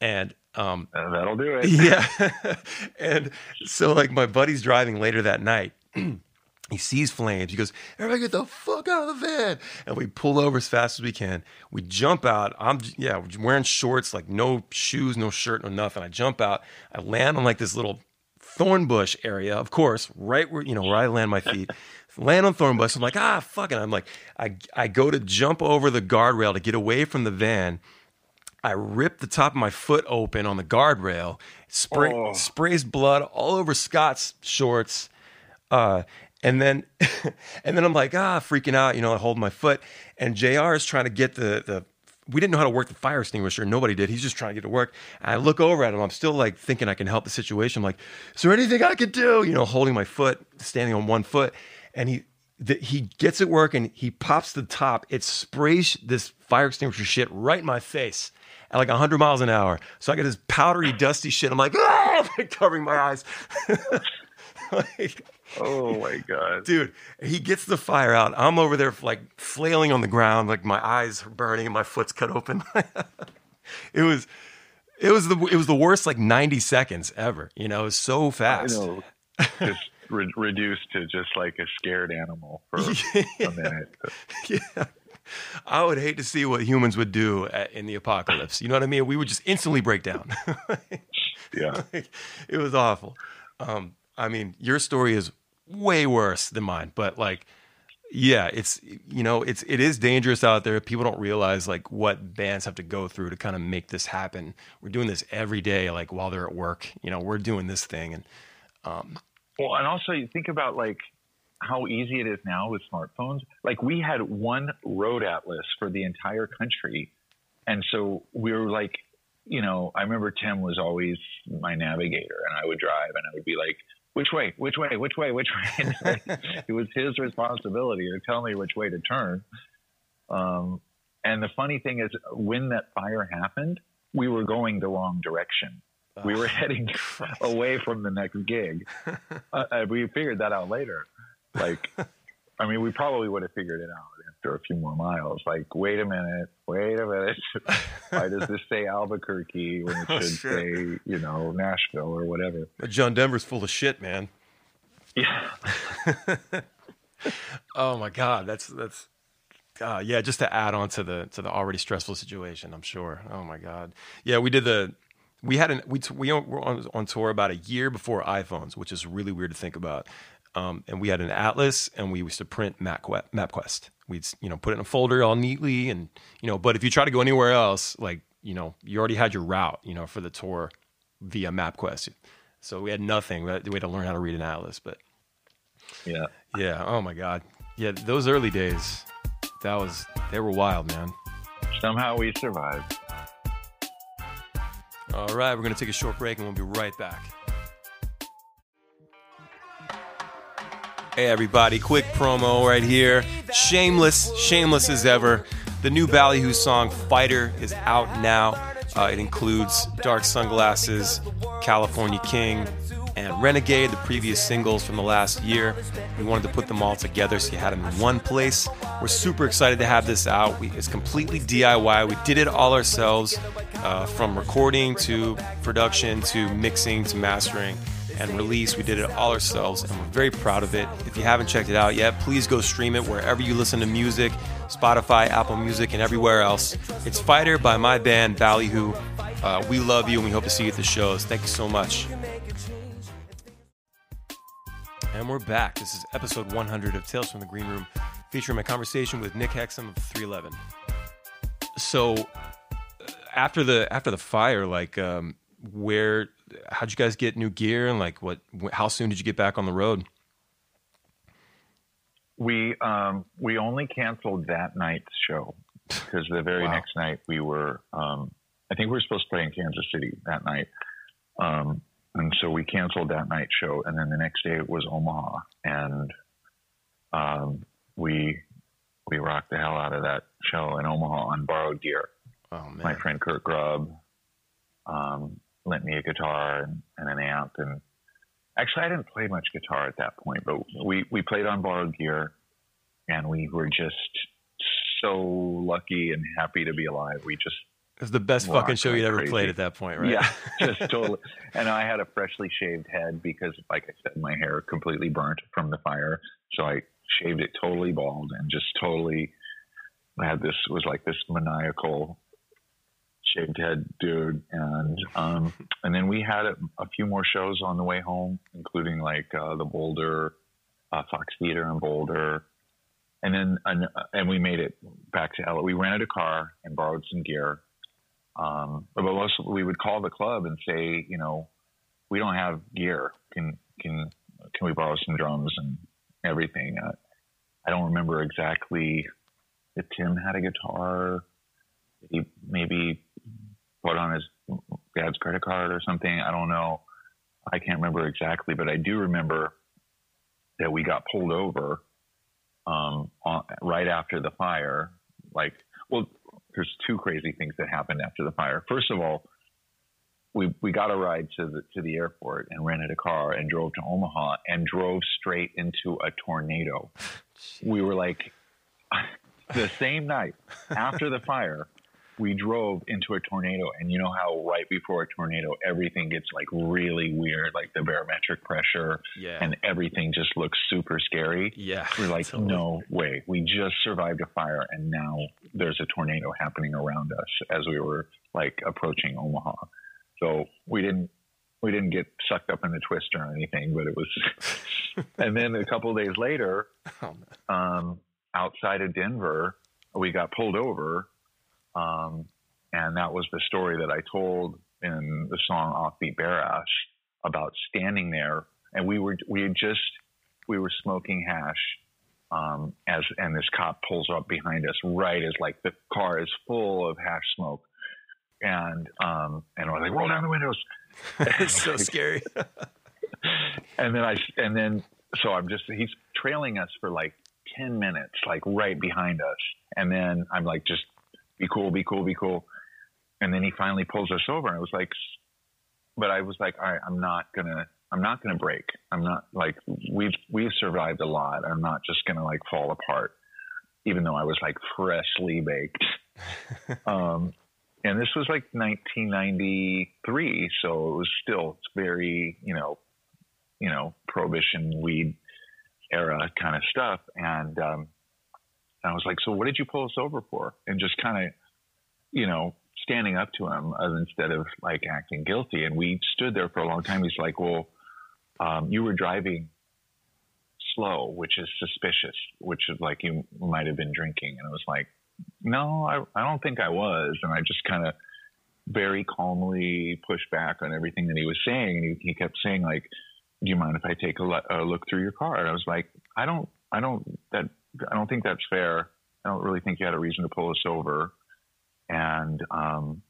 And um, uh, that'll do it. yeah, and so like my buddy's driving later that night. He sees flames. He goes, "Everybody, get the fuck out of the van!" And we pull over as fast as we can. We jump out. I'm yeah, wearing shorts, like no shoes, no shirt, no nothing. I jump out. I land on like this little thorn bush area, of course, right where you know where I land my feet. land on thorn bush. I'm like, ah, fuck it. I'm like, I I go to jump over the guardrail to get away from the van. I rip the top of my foot open on the guardrail, spray, Oh. sprays blood all over Scott's shorts. Uh, and then, and then I'm like, ah, freaking out, you know, I hold my foot and JR is trying to get the, the, we didn't know how to work the fire extinguisher. Nobody did. He's just trying to get it to work. And I look over at him. I'm still like thinking I can help the situation. I'm like, is there anything I could do? You know, holding my foot, standing on one foot. And he, the, he gets it working. He pops the top. It sprays this fire extinguisher shit right in my face at like 100 miles an hour. So I get this powdery, dusty shit. I'm like, ah! covering my eyes. like, oh my god, dude! He gets the fire out. I'm over there like flailing on the ground, like my eyes are burning and my foot's cut open. it was, it was the it was the worst like 90 seconds ever. You know, it was so fast. Re- reduced to just like a scared animal for yeah. a minute. yeah. I would hate to see what humans would do at, in the apocalypse. You know what I mean? We would just instantly break down. yeah. it was awful. Um, I mean, your story is way worse than mine, but like, yeah, it's you know, it's it is dangerous out there. People don't realize like what bands have to go through to kind of make this happen. We're doing this every day, like while they're at work. You know, we're doing this thing, and um, well, and also you think about like how easy it is now with smartphones. Like we had one road atlas for the entire country, and so we were like, you know, I remember Tim was always my navigator, and I would drive, and I would be like which way, which way, which way, which way. it was his responsibility to tell me which way to turn. Um, and the funny thing is, when that fire happened, we were going the wrong direction. We were heading away from the next gig. Uh, we figured that out later. Like, I mean, we probably would have figured it out after a few more miles. Like, wait a minute, wait a minute. Why does this say Albuquerque when it oh, should oh, say, you know, Nashville or whatever? But John Denver's full of shit, man. Yeah. oh my God, that's that's. Uh, yeah, just to add on to the to the already stressful situation, I'm sure. Oh my God, yeah, we did the we had an we we were on, on tour about a year before iPhones, which is really weird to think about. Um, and we had an atlas, and we used to print MapQuest. MapQuest. We'd you know put it in a folder all neatly, and you know. But if you try to go anywhere else, like you know, you already had your route, you know, for the tour via MapQuest. So we had nothing. We had, we had to learn how to read an atlas. But yeah, yeah. Oh my god, yeah. Those early days, that was they were wild, man. Somehow we survived. All right, we're gonna take a short break, and we'll be right back. Hey, everybody, quick promo right here. Shameless, shameless as ever. The new Ballyhoo song, Fighter, is out now. Uh, it includes Dark Sunglasses, California King, and Renegade, the previous singles from the last year. We wanted to put them all together so you had them in one place. We're super excited to have this out. We, it's completely DIY. We did it all ourselves, uh, from recording to production to mixing to mastering and release. We did it all ourselves, and we're very proud of it. If you haven't checked it out yet, please go stream it wherever you listen to music Spotify, Apple Music, and everywhere else. It's Fighter by my band, Ballyhoo. Uh, we love you, and we hope to see you at the shows. Thank you so much. And we're back. This is episode 100 of Tales from the Green Room, featuring my conversation with Nick Hexum of 311. So, after the after the fire, like, um, where how'd you guys get new gear and like what how soon did you get back on the road? We um, we only canceled that night's show because the very wow. next night we were um, i think we were supposed to play in kansas city that night. Um, and so we canceled that night show and then the next day it was omaha. And um, we we rocked the hell out of that show in omaha on borrowed gear oh, my friend kurt grubb um, lent me a guitar and, and an amp. And actually, I didn't play much guitar at that point, but we, we played on borrowed gear and we were just so lucky and happy to be alive. We just it was the best fucking show you'd ever crazy. played at that point, right? Yeah, just totally. And I had a freshly shaved head because, like I said, my hair completely burnt from the fire. So I shaved it totally bald and just totally I had this was like this maniacal shaved head dude, and um, and then we had a, a, few more shows on the way home, including like uh, the Boulder, uh, Fox Theater in Boulder, and then and, we made it back to LA. We rented a car and borrowed some gear, um, but most we would call the club and say, you know, we don't have gear. Can can can we borrow some drums and everything? Uh, I don't remember exactly if Tim had a guitar. He maybe put on his dad's credit card or something. I don't know. I can't remember exactly, but I do remember that we got pulled over um, on, right after the fire. Like, well, there's two crazy things that happened after the fire. First of all, we we got a ride to the to the airport and rented a car and drove to Omaha and drove straight into a tornado. We were like, the same night after the fire, we drove into a tornado and you know how right before a tornado everything gets like really weird like the barometric pressure Yeah. and everything just looks super scary yeah. we're like totally. no way we just survived a fire and now there's a tornado happening around us as we were like approaching omaha so we didn't we didn't get sucked up in the twist or anything but it was and then a couple of days later Oh, um, outside of Denver, we got pulled over. Um, and that was the story that I told in the song Offbeat Bare Ass about standing there. And we were, we had just, we were smoking hash. Um, as, and this cop pulls up behind us right as like the car is full of hash smoke. And, um, and we're like, roll down the windows. it's so scary. and then I and then so I'm just he's trailing us for like ten minutes, like right behind us, and then I'm like, just be cool, be cool, be cool, and then he finally pulls us over, and I was like, but I was like, all right, I'm not gonna. I'm not going to break. I'm not like we've we've survived a lot. I'm not just going to like fall apart, even though I was like freshly baked. um, and this was like 1993, so it was still it's very you know you know, prohibition weed era kind of stuff. And um, I was like, so what did you pull us over for? And just kind of, you know, standing up to him uh, instead of like acting guilty. And we stood there for a long time. He's like, well, um, you were driving slow, which is suspicious, which is like you might have been drinking. And I was like, no, I, I don't think I was. And I just kind of very calmly pushed back on everything that he was saying. And he, he kept saying like, do you mind if I take a, le- a look through your car? And I was like, I don't, I don't, that, I don't think that's fair. I don't really think you had a reason to pull us over. And, um,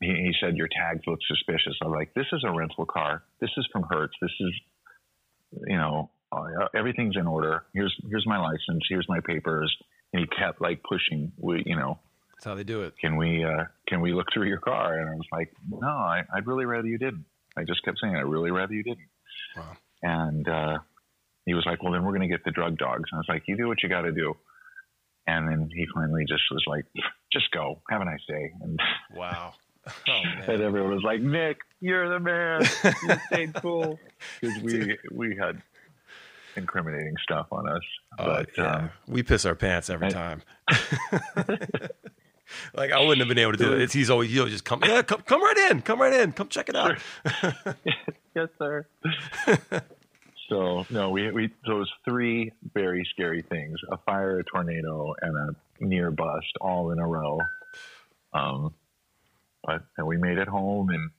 he, he said, your tags look suspicious. I'm like, this is a rental car. This is from Hertz. This is, you know, uh, everything's in order. Here's, here's my license. Here's my papers. And he kept like pushing, we, you know, That's how they do it. can we, uh, can we look through your car? And I was like, no, I, I'd really rather you didn't. I just kept saying, I'd really rather you didn't. Wow. And uh, he was like, "Well, then we're going to get the drug dogs." And I was like, "You do what you got to do." And then he finally just was like, "Just go. Have a nice day." And, Wow. Oh and everyone was like, "Nick, you're the man. You stayed cool." Because we we had incriminating stuff on us. Oh, but yeah. um, we piss our pants every I- time. like I wouldn't have been able to do it. It's, he's always he'll just come. Yeah, come come right in. Come right in. Come check it out. yes, sir. So no, we we was three very scary things: a fire, a tornado, and a near bust, all in a row. Um, but and we made it home, and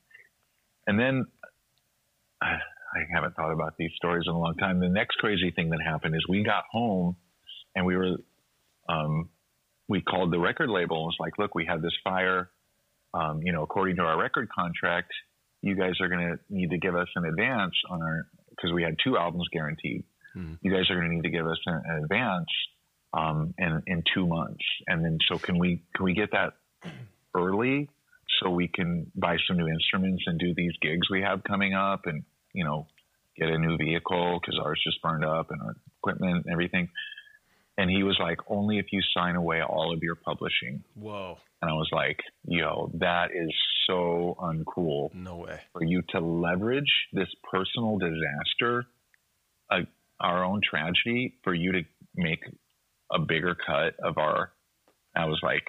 and then I, I haven't thought about these stories in a long time. The next crazy thing that happened is we got home, and we were, um, we called the record label and was like, "Look, we had this fire." Um, you know, according to our record contract, you guys are going to need to give us an advance on our because we had two albums guaranteed. Hmm. You guys are going to need to give us an, an advance um, in in two months, and then so can we can we get that early so we can buy some new instruments and do these gigs we have coming up, and you know get a new vehicle because ours just burned up and our equipment and everything. And he was like, only if you sign away all of your publishing. Whoa. And I was like, yo, that is so uncool No way. for you to leverage this personal disaster, uh, our own tragedy, for you to make a bigger cut of our. I was like,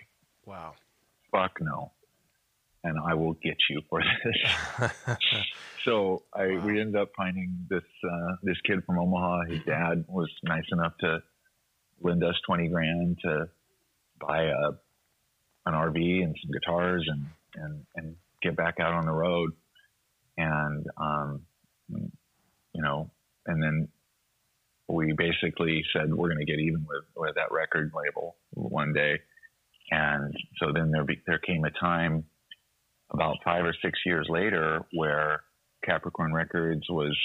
Wow. fuck no. And I will get you for this. so I, Wow. we ended up finding this, uh, this kid from Omaha. His dad was nice enough to lend us 20 grand to buy a, an RV and some guitars and, and, and get back out on the road. And, um, you know, and then we basically said, we're going to get even with, with that record label one day. And so then there, be, there came a time about five or six years later where Capricorn Records was,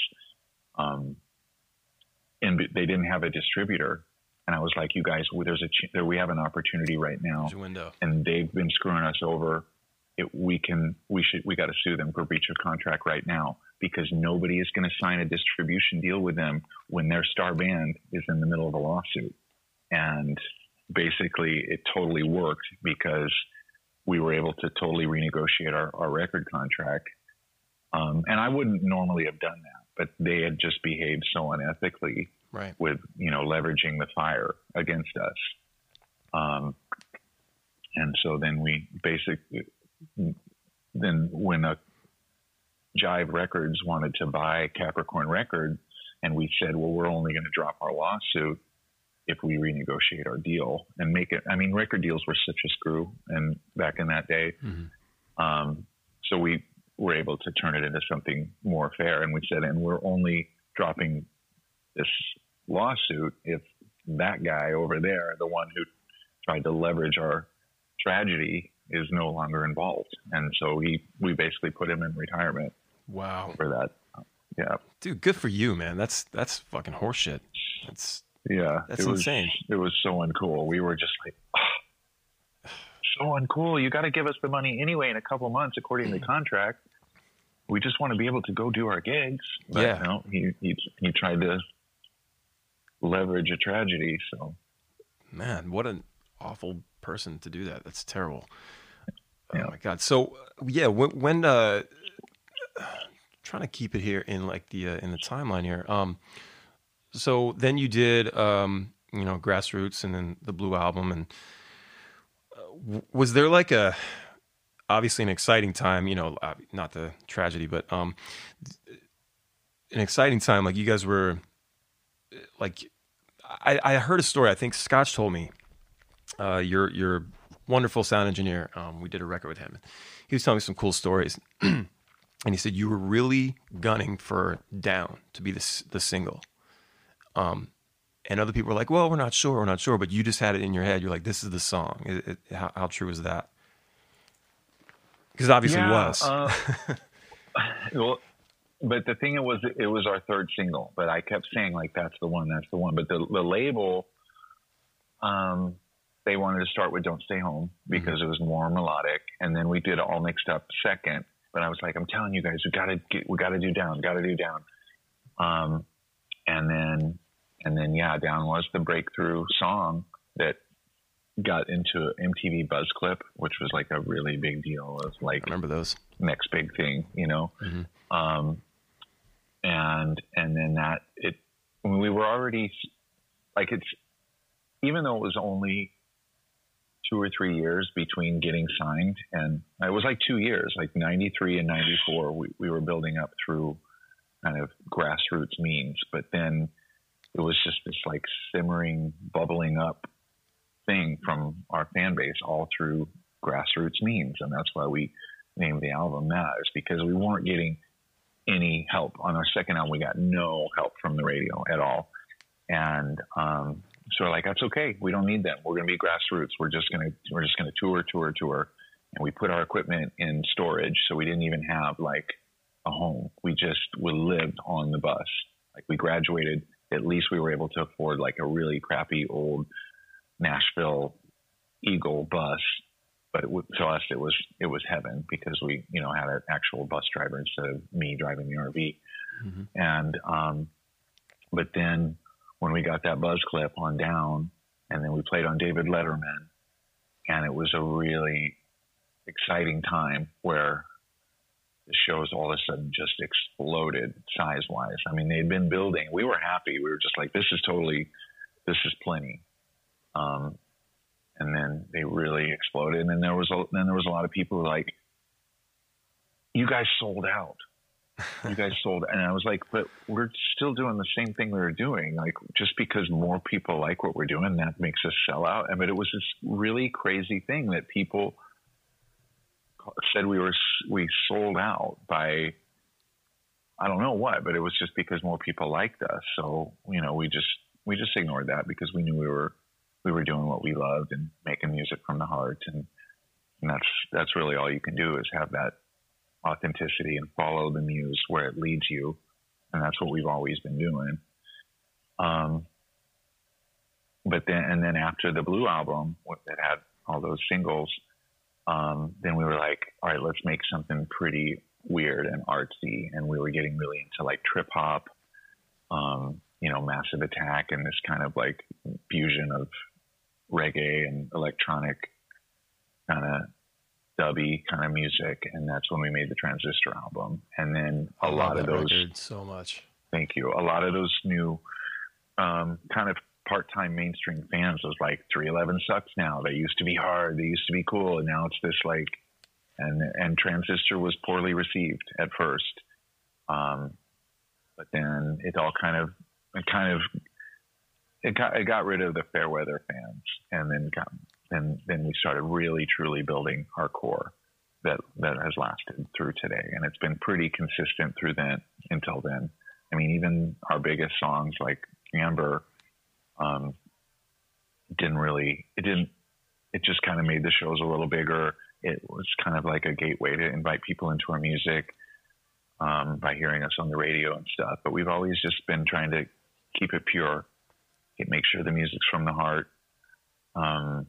um, and they didn't have a distributor And I was like, you guys, there's a ch- there, we have an opportunity right now, and they've been screwing us over. It, we can, we should, we got to sue them for breach of contract right now because nobody is going to sign a distribution deal with them when their star band is in the middle of a lawsuit. And basically, it totally worked because we were able to totally renegotiate our, our record contract. Um, and I wouldn't normally have done that, but they had just behaved so unethically Right. with you know leveraging the fire against us. Um, and so then we basically then when a Jive Records wanted to buy Capricorn Records, and we said, well, we're only going to drop our lawsuit if we renegotiate our deal and make it. I mean, record deals were such a screw, and back in that day, Mhm. um, so we were able to turn it into something more fair. And we said, and we're only dropping this lawsuit if that guy over there, the one who tried to leverage our tragedy, is no longer involved. And so he, we basically put him in retirement Wow. for that. Yeah, Dude, good for you, man. That's that's fucking horseshit. That's yeah. That's it was, insane. It was so uncool. We were just like, "Ah, so uncool. You got to give us the money anyway in a couple months, according to the contract. We just want to be able to go do our gigs. But Yeah. no, he, he he tried to leverage a tragedy. So man, what an awful person to do that. That's terrible. Yeah. Oh my god. So yeah, when, when uh, trying to keep it here in like the uh, in the timeline here. Um, so then you did um, you know grassroots and then the Blue album and uh, was there like a obviously an exciting time you know uh, not the tragedy but um an exciting time like you guys were like I, I heard a story i think scotch told me uh, your your wonderful sound engineer. Um, we did a record with him. He was telling me some cool stories, and he said you were really gunning for "Down" to be the the single. Um, and other people were like, "Well, we're not sure, we're not sure," but you just had it in your head. You're like, "This is the song." It, it, how, how true is that? Because it obviously was. uh, well, but the thing it was, it was our third single. But I kept saying like, "That's the one, that's the one." But the the label, um, they wanted to start with "Don't Stay Home" because it was more melodic, and then we did All Mixed Up second. But I was like, "I'm telling you guys, we gotta get, we gotta do Down, gotta do Down." Um, and then, and then, yeah, Down was the breakthrough song that got into MTV Buzz Clip, which was like a really big deal. It was like I remember those. next big thing, you know. Mhm. Um, and and then that it we were already like it's even though it was only two or three years between getting signed and it was like two years, like ninety three and ninety four, we, we were building up through kind of grassroots means, but then it was just this like simmering, bubbling up thing from our fan base all through grassroots means, and that's why we named the album that is because we weren't getting any help on our second album. We got no help from the radio at all, and um, so we're like, that's okay. We don't need them. We're going to be grassroots. We're just going to we're just going to tour, tour, tour, and we put our equipment in storage, so we didn't even have like a home. We just we lived on the bus. Like we graduated, at least we were able to afford like a really crappy old Nashville Eagle bus but it, w- to us it was it was heaven because we you know had an actual bus driver instead of me driving the RV. Mhm. And um, but then when we got that buzz clip on down, and then we played on David Letterman, and it was a really exciting time where the shows all of a sudden just exploded size wise. I mean, they'd been building. We were happy. We were just like, this is totally, this is plenty. Um, and then they really exploded. And then there was a, then there was a lot of people who were like, "You guys sold out. You guys sold." And I was like, "But we're still doing the same thing we were doing. Like just because more people like what we're doing, that makes us sell out." I mean, it was this really crazy thing that people said we were we sold out by. I don't know what, but it was just because more people liked us. So you know, we just we just ignored that because we knew we were we were doing what we loved and making music from the heart. And, and that's that's really all you can do is have that authenticity and follow the muse where it leads you. And that's what we've always been doing. Um, but then and then after the Blue album that had all those singles, um, then we were like, all right, let's make something pretty weird and artsy, and we were getting really into like trip hop, um, you know, Massive Attack, and this kind of like fusion of reggae and electronic kind of dubby kind of music, and that's when we made the Transistor album. And then a lot of those so much. Thank you. A lot of those new um, kind of part-time mainstream fans was like 311 sucks now. They used to be hard. They used to be cool, and now it's this like, and and Transistor was poorly received at first, um, but then it all kind of it kind of it got it got rid of the fair weather fans, and then got then then we started really truly building our core that that has lasted through today, and it's been pretty consistent through then until then. I mean, even our biggest songs like Amber um, didn't really it didn't it just kind of made the shows a little bigger. It was kind of like a gateway to invite people into our music um, by hearing us on the radio and stuff. But we've always just been trying to keep it pure, make sure the music's from the heart, um,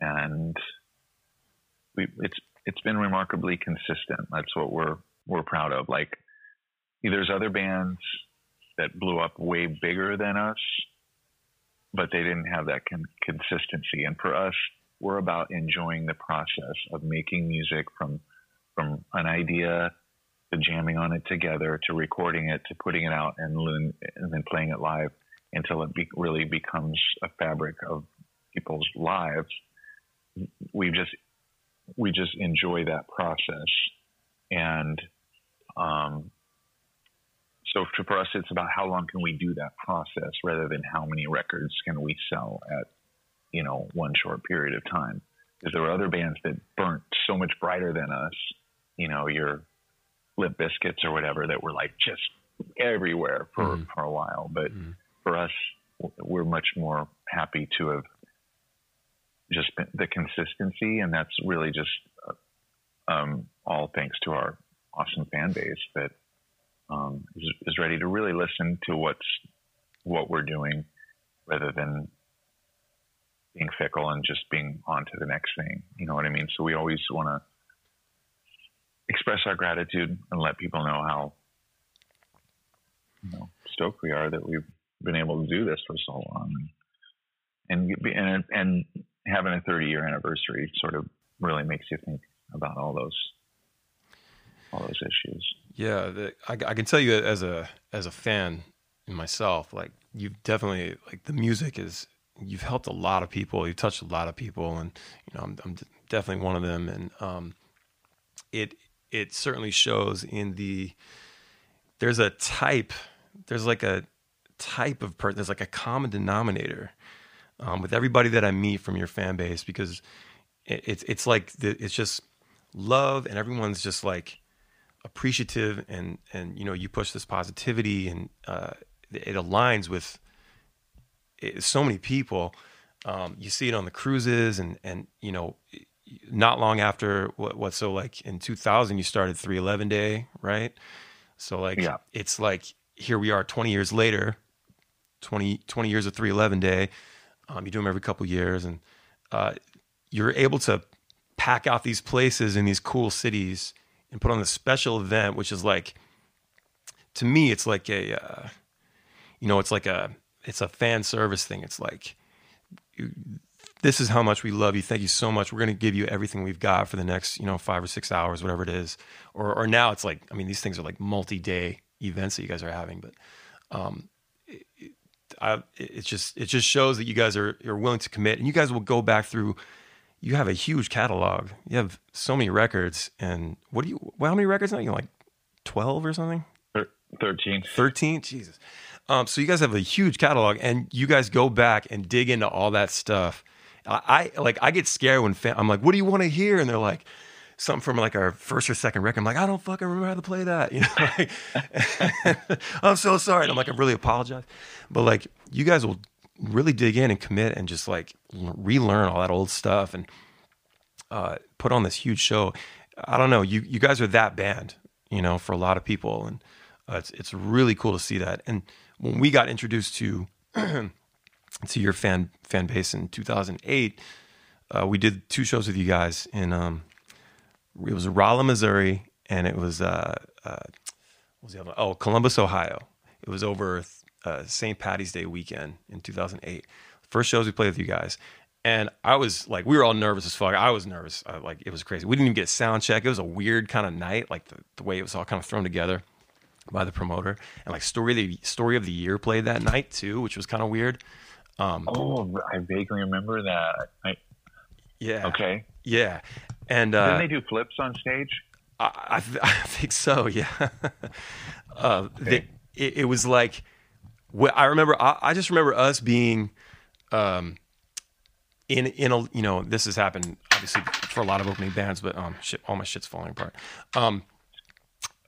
and we it's it's been remarkably consistent. That's what we're we're proud of. Like there's other bands that blew up way bigger than us, but they didn't have that con- consistency. And for us, we're about enjoying the process of making music from from an idea to jamming on it together to recording it to putting it out and, and then playing it live until it be- really becomes a fabric of people's lives. We just we just enjoy that process, and um, so for us, it's about how long can we do that process rather than how many records can we sell at, you know, one short period of time. Because there were other bands that burnt so much brighter than us, you know, your Limp Bizkits or whatever that were like just everywhere for, mm. for a while. But mm. For us, we're much more happy to have just been the consistency. And that's really just um, all thanks to our awesome fan base that um, is, is ready to really listen to what's what we're doing rather than being fickle and just being on to the next thing. You know what I mean? So we always want to express our gratitude and let people know how you know stoked we are that we've been able to do this for so long and and and having a 30 year anniversary sort of really makes you think about all those all those issues. Yeah, the, I, I, can tell you as a as a fan myself, like you've definitely like the music is you've helped a lot of people, you've touched a lot of people, and you know I'm, I'm definitely one of them, and um, it it certainly shows in the there's a type there's like a type of person there's like a common denominator um, with everybody that I meet from your fan base because it, it's it's like the, it's just love and everyone's just like appreciative and and you know you push this positivity and uh, it aligns with it, so many people. Um, you see it on the cruises and and you know not long after what what so like in 2000 you started 311 day right so like yeah. it's like here we are 20 years later 20 20 years of 311 day um, you do them every couple years and uh, you're able to pack out these places in these cool cities and put on this special event, which is like, to me, it's like a, uh, you know, it's like a, it's a fan service thing. It's like, this is how much we love you. Thank you so much. We're going to give you everything we've got for the next, you know, five or six hours, whatever it is. Or, or now it's like, I mean, these things are like multi-day events that you guys are having, but, um, I, it just, it just shows that you guys are, are willing to commit and you guys will go back through you have a huge catalog. You have so many records. And what do you, well, how many records now? You like 12 or something? 13. 13? Jesus. Um, so you guys have a huge catalog and you guys go back and dig into all that stuff. I, I like, I get scared when fam- I'm like, what do you want to hear? And they're like, something from like our first or second record. I'm like, I don't fucking remember how to play that. You know, like, I'm so sorry. And I'm like, I really apologize. But like, you guys will really dig in and commit and just like relearn all that old stuff and uh, put on this huge show. I don't know. You you guys are that band, you know, for a lot of people, and uh, it's it's really cool to see that. And when we got introduced to to your fan fan base in 2008, uh, we did two shows with you guys in um, it was Rolla, Missouri, and it was uh, uh, what was the other one? Oh, Columbus, Ohio. It was over uh, St. Patty's Day weekend in 2008. First shows we played with you guys, and I was like, we were all nervous as fuck. I was nervous, uh, like it was crazy. We didn't even get a sound check. It was a weird kind of night, like the, the way it was all kind of thrown together by the promoter. And like story of the story of the year played that night too, which was kind of weird. Um, oh, I vaguely remember that. I, yeah. Okay. Yeah. And uh, didn't they do flips on stage? I, I, I think so. Yeah. uh, okay. they, it, it, was like I remember. I, I, just remember us being. Um, in in a you know this has happened obviously for a lot of opening bands, but um shit, all my shit's falling apart. Um,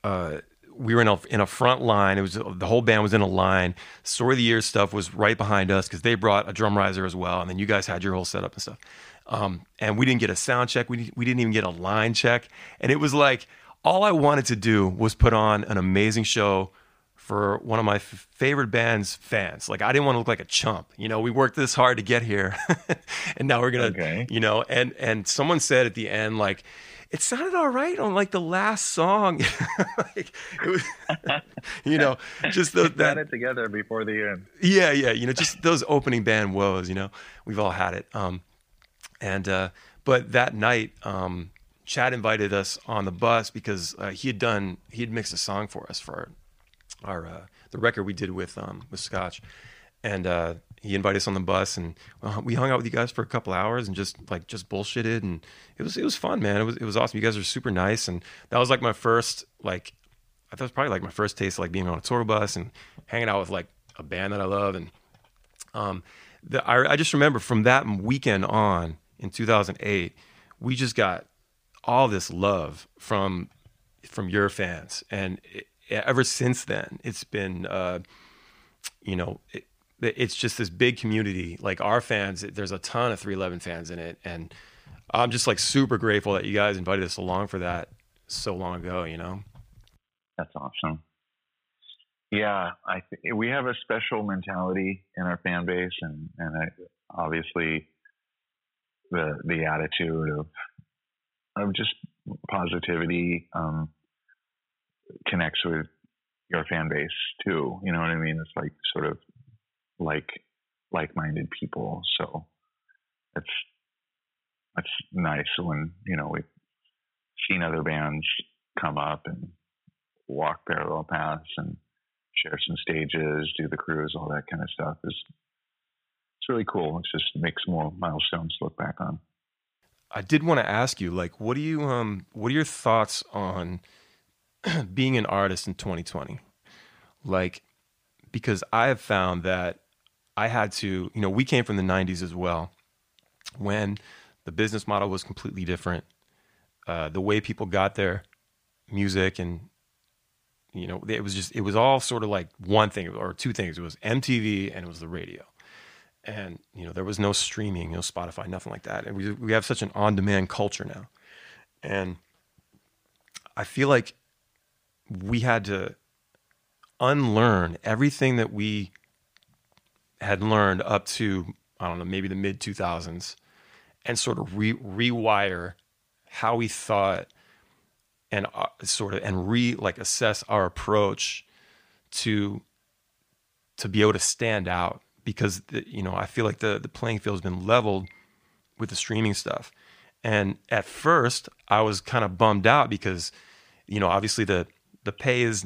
uh, we were in a in a front line. It was the whole band was in a line. Story of the year stuff was right behind us because they brought a drum riser as well, and then you guys had your whole setup and stuff. Um, and we didn't get a sound check. We we didn't even get a line check, and it was like all I wanted to do was put on an amazing show for one of my f- favorite band's fans. Like I didn't want to look like a chump. You know, we worked this hard to get here, and now we're gonna, okay. you know. And and someone said at the end, like, it sounded all right on like the last song. like, it was, you know, just the, that it together before the end. Yeah, yeah. You know, just those opening band woes. You know, we've all had it. Um, and uh, but that night, um, Chad invited us on the bus because uh, he had done he had mixed a song for us for our uh, the record we did with um, with Scotch, and uh, he invited us on the bus, and we hung out with you guys for a couple hours and just like just bullshitted, and it was it was fun, man. It was it was awesome. You guys are super nice, and that was like my first like I thought it was probably like my first taste of, like being on a tour bus and hanging out with like a band that I love, and um, the, I, I just remember from that weekend on in 2008, we just got all this love from from your fans, and it, ever since then, it's been, uh, you know, it, it's just this big community. Like our fans, there's a ton of 311 fans in it, and I'm just like super grateful that you guys invited us along for that so long ago. You know, that's awesome. Yeah, I th- we have a special mentality in our fan base, and and I, obviously the the attitude of of just positivity. Um, connects with your fan base too. You know what I mean? It's like sort of like like-minded people. So it's that's nice when you know we've seen other bands come up and walk parallel paths and share some stages, do the cruise, all that kind of stuff is it's really cool. It just makes more milestones to look back on. I did want to ask you, like, what do you um what are your thoughts on being an artist in 2020 like because i have found that i had to you know we came from the 90s as well when the business model was completely different uh, the way people got their music and you know it was just it was all sort of like one thing or two things it was mtv and it was the radio and you know there was no streaming no spotify nothing like that. And we, we have such an on-demand culture now. And i feel like we had to unlearn everything that we had learned up to I don't know maybe the mid 2000s and sort of re- rewire how we thought and uh, sort of and re like assess our approach to to be able to stand out because the, you know I feel like the the playing field has been leveled with the streaming stuff. And at first I was kind of bummed out because you know obviously the the pay is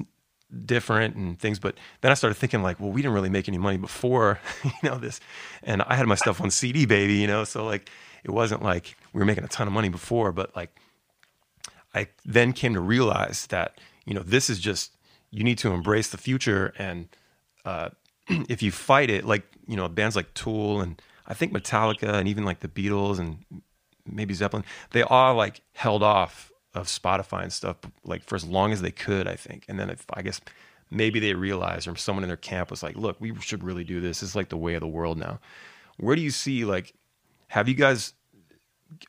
different and things but then i started thinking like well we didn't really make any money before you know this. And i had my stuff on cd baby you know so like it wasn't like we were making a ton of money before but like i then came to realize that you know this is just you need to embrace the future and uh, if you fight it like you know bands like tool and i think metallica and even like the beatles and maybe zeppelin they all like held off of Spotify and stuff like for as long as they could, I think. And then if I guess maybe they realized or someone in their camp was like, look, we should really do this. It's like the way of the world now. Where do you see like have you guys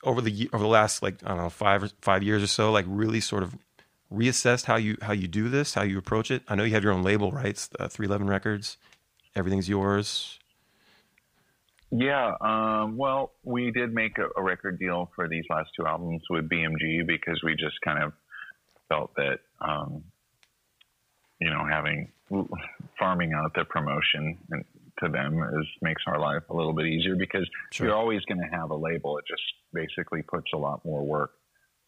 over the over the last like I don't know five five years or so like really sort of reassessed how you how you do this, how you approach it? I know you have your own label, right? Uh, 311 Records. Everything's yours. Yeah, um, well, we did make a, a, record deal for these last two albums with BMG because we just kind of felt that, um, you know, having farming out the promotion to them is makes our life a little bit easier because sure. you're always going to have a label. It just basically puts a lot more work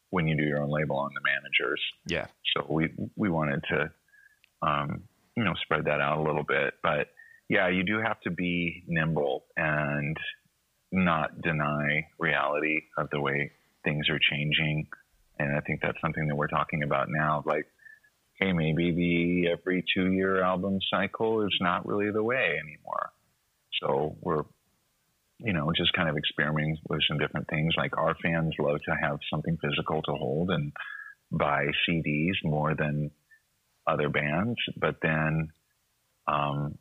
when you do your own label on the managers. Yeah. So we we wanted to, um, you know, spread that out a little bit, but yeah, you do have to be nimble and not deny reality of the way things are changing. And I think that's something that we're talking about now. Like, hey, maybe the every two year album cycle is not really the way anymore. So we're, you know, just kind of experimenting with some different things. Like our fans love to have something physical to hold and buy CDs more than other bands. But then, um,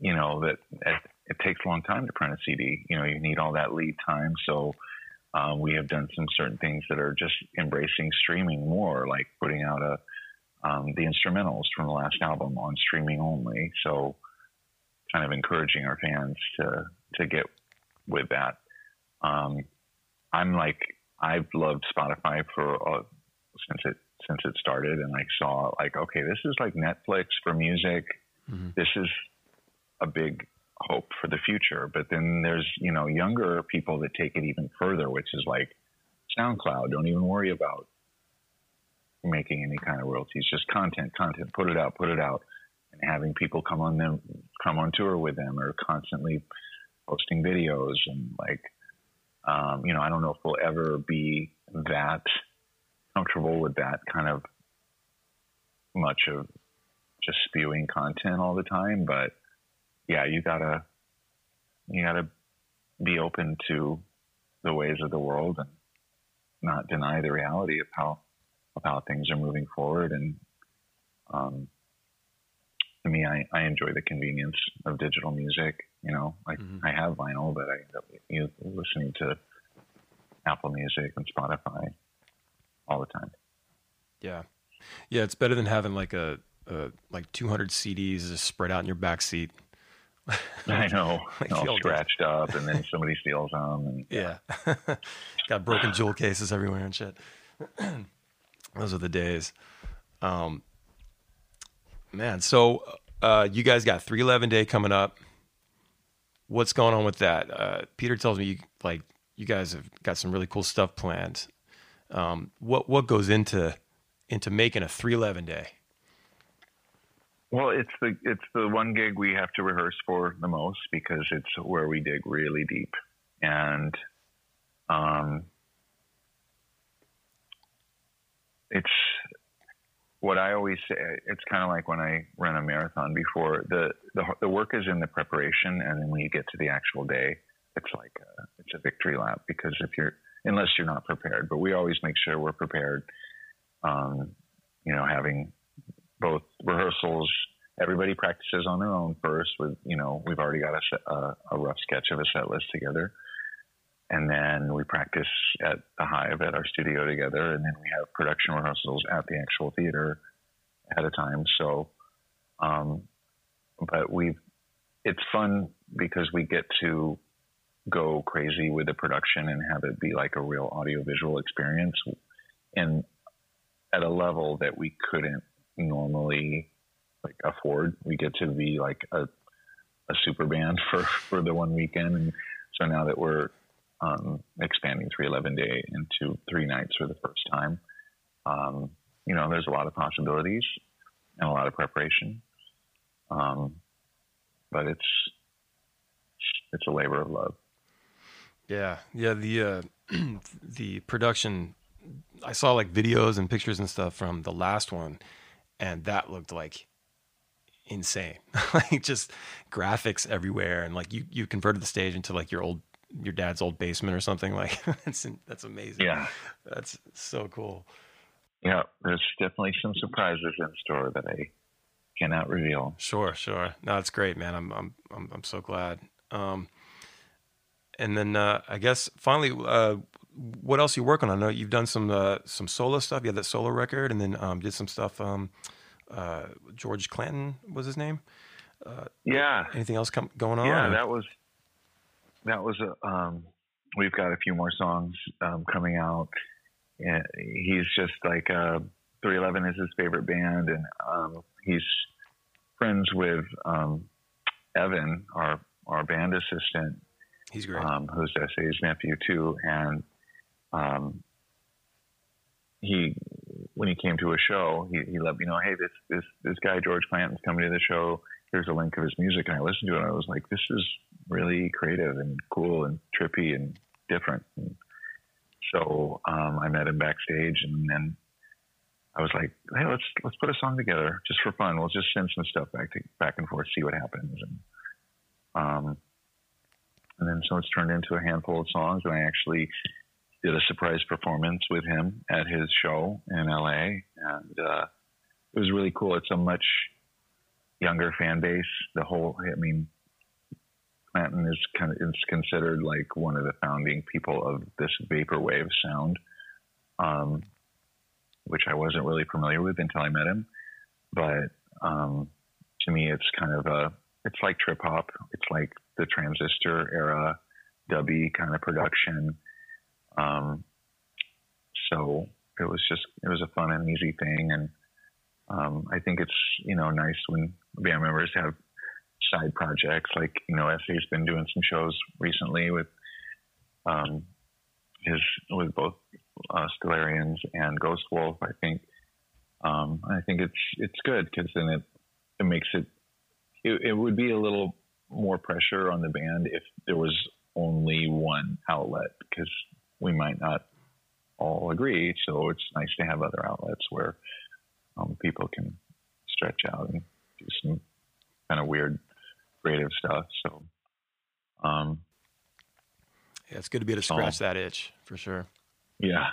you know, that it, it, takes a long time to print a CD. You know, you need all that lead time. So um, we have done some certain things that are just embracing streaming more, like putting out a um, the instrumentals from the last album on streaming only. So kind of encouraging our fans to to get with that. Um, I'm like I've loved Spotify for uh, since it since it started, and I saw like okay, this is like Netflix for music. Mm-hmm. This is a big hope for the future. But then there's, you know, younger people that take it even further, which is like SoundCloud. Don't even worry about making any kind of royalties. Just content, content. Put it out, put it out, and having people come on them, come on tour with them, or constantly posting videos and like, um, you know, I don't know if we'll ever be that comfortable with that kind of much of just spewing content all the time, but yeah, you gotta you gotta be open to the ways of the world and not deny the reality of how of how things are moving forward. And um, to me, I, I enjoy the convenience of digital music. You know, I, mm-hmm. I have vinyl, but I end up you listening to Apple Music and Spotify all the time. Yeah, yeah, it's better than having like a, a like 200 CDs spread out in your back seat I know, all scratched up, and then somebody steals them. And, yeah, got broken jewel cases everywhere and shit. Those are the days. Um, man, so uh, you guys got 311 Day coming up. What's going on with that? Uh, Peter tells me you, like you guys have got some really cool stuff planned. Um, what what goes into into making a 311 Day? Well, it's the it's the one gig we have to rehearse for the most because it's where we dig really deep, and um, it's what I always say. It's kind of like when I run a marathon. Before the, the the work is in the preparation, and then when you get to the actual day, it's like a, it's a victory lap because if you're unless you're not prepared, but we always make sure we're prepared. Um, you know, having both rehearsals. Everybody practices on their own first. With you know, we've already got a, uh, a rough sketch of a set list together, and then we practice at the Hive at our studio together, and then we have production rehearsals at the actual theater at a time. So, um, but we've it's fun because we get to go crazy with the production and have it be like a real audiovisual experience and at a level that we couldn't normally like afford. We get to be like a, a super band for, for the one weekend. And so now that we're um, expanding 311 day into three nights for the first time, um, you know, there's a lot of possibilities and a lot of preparation. Um, but it's, it's a labor of love. Yeah. Yeah. The, uh, the production, I saw like videos and pictures and stuff from the last one and that looked like insane. Like just graphics everywhere and like you you converted the stage into like your old your dad's old basement or something like that's that's amazing. Yeah. That's so cool. Yeah there's definitely some surprises in store that i cannot reveal. Sure sure. No it's great man. I'm i'm i'm, I'm so glad. Um and then uh i guess finally uh what else are you working on? I know you've done some uh, some solo stuff. You had that solo record, and then um, did some stuff. Um, uh, George Clanton was his name. Uh, yeah. Anything else come, going on? Yeah, that was that was a. Um, we've got a few more songs um, coming out. And he's just like uh, 311 is his favorite band, and um, he's friends with um, Evan, our our band assistant. He's great. Um, who's SA's nephew too, and um, he when he came to a show, he, he let me know, hey, this this this guy George Clanton's coming to the show. Here's a link of his music, and I listened to it. and I was like, this is really creative and cool and trippy and different. And so um, I met him backstage, and then I was like, hey, let's let's put a song together just for fun. We'll just send some stuff back to back and forth, see what happens. And um, and then so it's turned into a handful of songs, and I actually did a surprise performance with him at his show in LA, and uh, it was really cool. It's a much younger fan base. The whole, I mean, Clanton is kind of is considered like one of the founding people of this vaporwave sound, um, which I wasn't really familiar with until I met him. But um, to me, it's kind of a, it's like trip hop. It's like the transistor era, dubby kind of production um, so it was just it was a fun and easy thing, and um, I think it's you know nice when band members have side projects like you know SA's been doing some shows recently with um, his with both uh, Stellarians and Ghost Wolf. I think um, I think it's it's good because then it it makes it, it it would be a little more pressure on the band if there was only one outlet because we might not all agree. So it's nice to have other outlets where um, people can stretch out and do some kind of weird creative stuff. So, um, yeah, it's good to be able to scratch that itch for sure. Yeah.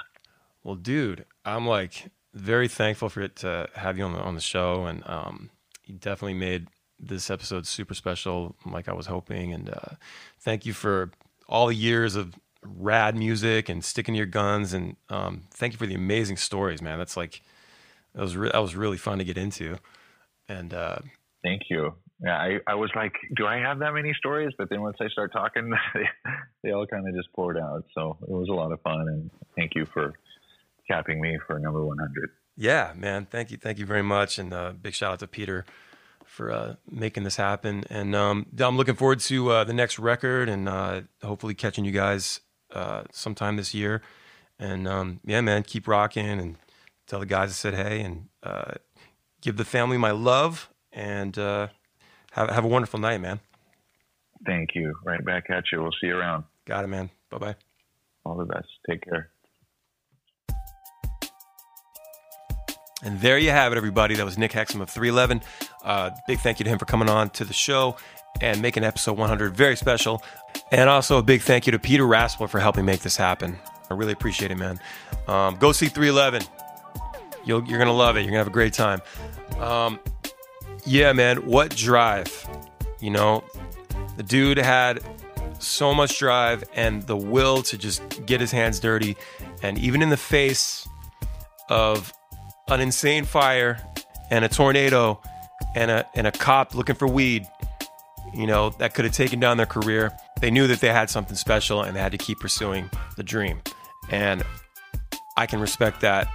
Well, dude, I'm like very thankful for it to have you on the on the show, and um, you definitely made this episode super special, like I was hoping. And uh, thank you for all the years of rad music and sticking to your guns. And um, thank you for the amazing stories, man. That's like that was re- that was really fun to get into. And uh, thank you. Yeah, I, I was like, do I have that many stories? But then once I start talking, they, they all kind of just poured out. So it was a lot of fun. And thank you for capping me for number 100. Yeah, man. Thank you. Thank you very much. And uh, big shout out to Peter for uh, making this happen. And um, I'm looking forward to uh, the next record and uh, hopefully catching you guys uh, sometime this year. And um, yeah, man, keep rocking and tell the guys I said hey and uh, give the family my love and uh, have have a wonderful night, man. Thank you. Right back at you. We'll see you around. Got it, man. Bye bye. All the best. Take care. And there you have it, everybody. That was Nick Hexum of 311. Uh, big thank you to him for coming on to the show and making episode 100 very special. And also a big thank you to Peter Raspler for helping make this happen. I really appreciate it, man. Um, go see 311. You'll, you're going to love it. You're going to have a great time. Um, yeah, man, what drive? You know, the dude had so much drive and the will to just get his hands dirty. And even in the face of an insane fire and a tornado and a, and a cop looking for weed, you know, that could have taken down their career. They knew that they had something special and they had to keep pursuing the dream. And I can respect that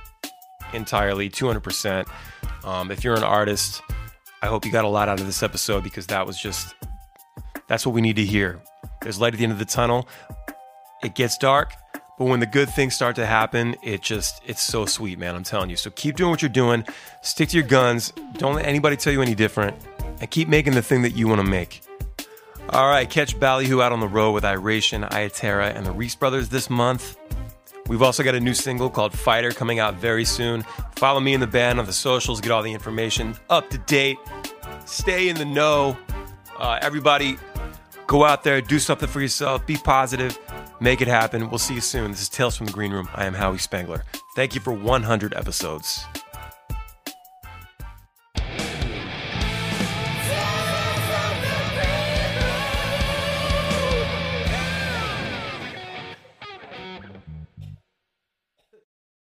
entirely, 200%. Um, if you're an artist, I hope you got a lot out of this episode because that was just, that's what we need to hear. There's light at the end of the tunnel. It gets dark, but when the good things start to happen, it just, it's so sweet, man. I'm telling you. So keep doing what you're doing. Stick to your guns. Don't let anybody tell you any different. And keep making the thing that you want to make. All right, catch Ballyhoo out on the road with Iration, Iya Terra, and the Reese Brothers this month. We've also got a new single called Fighter coming out very soon. Follow me and the band on the socials, get all the information up to date, stay in the know. Uh, everybody, go out there, do something for yourself, be positive, make it happen. We'll see you soon. This is Tales from the Green Room. I am Howie Spangler. Thank you for 100 episodes.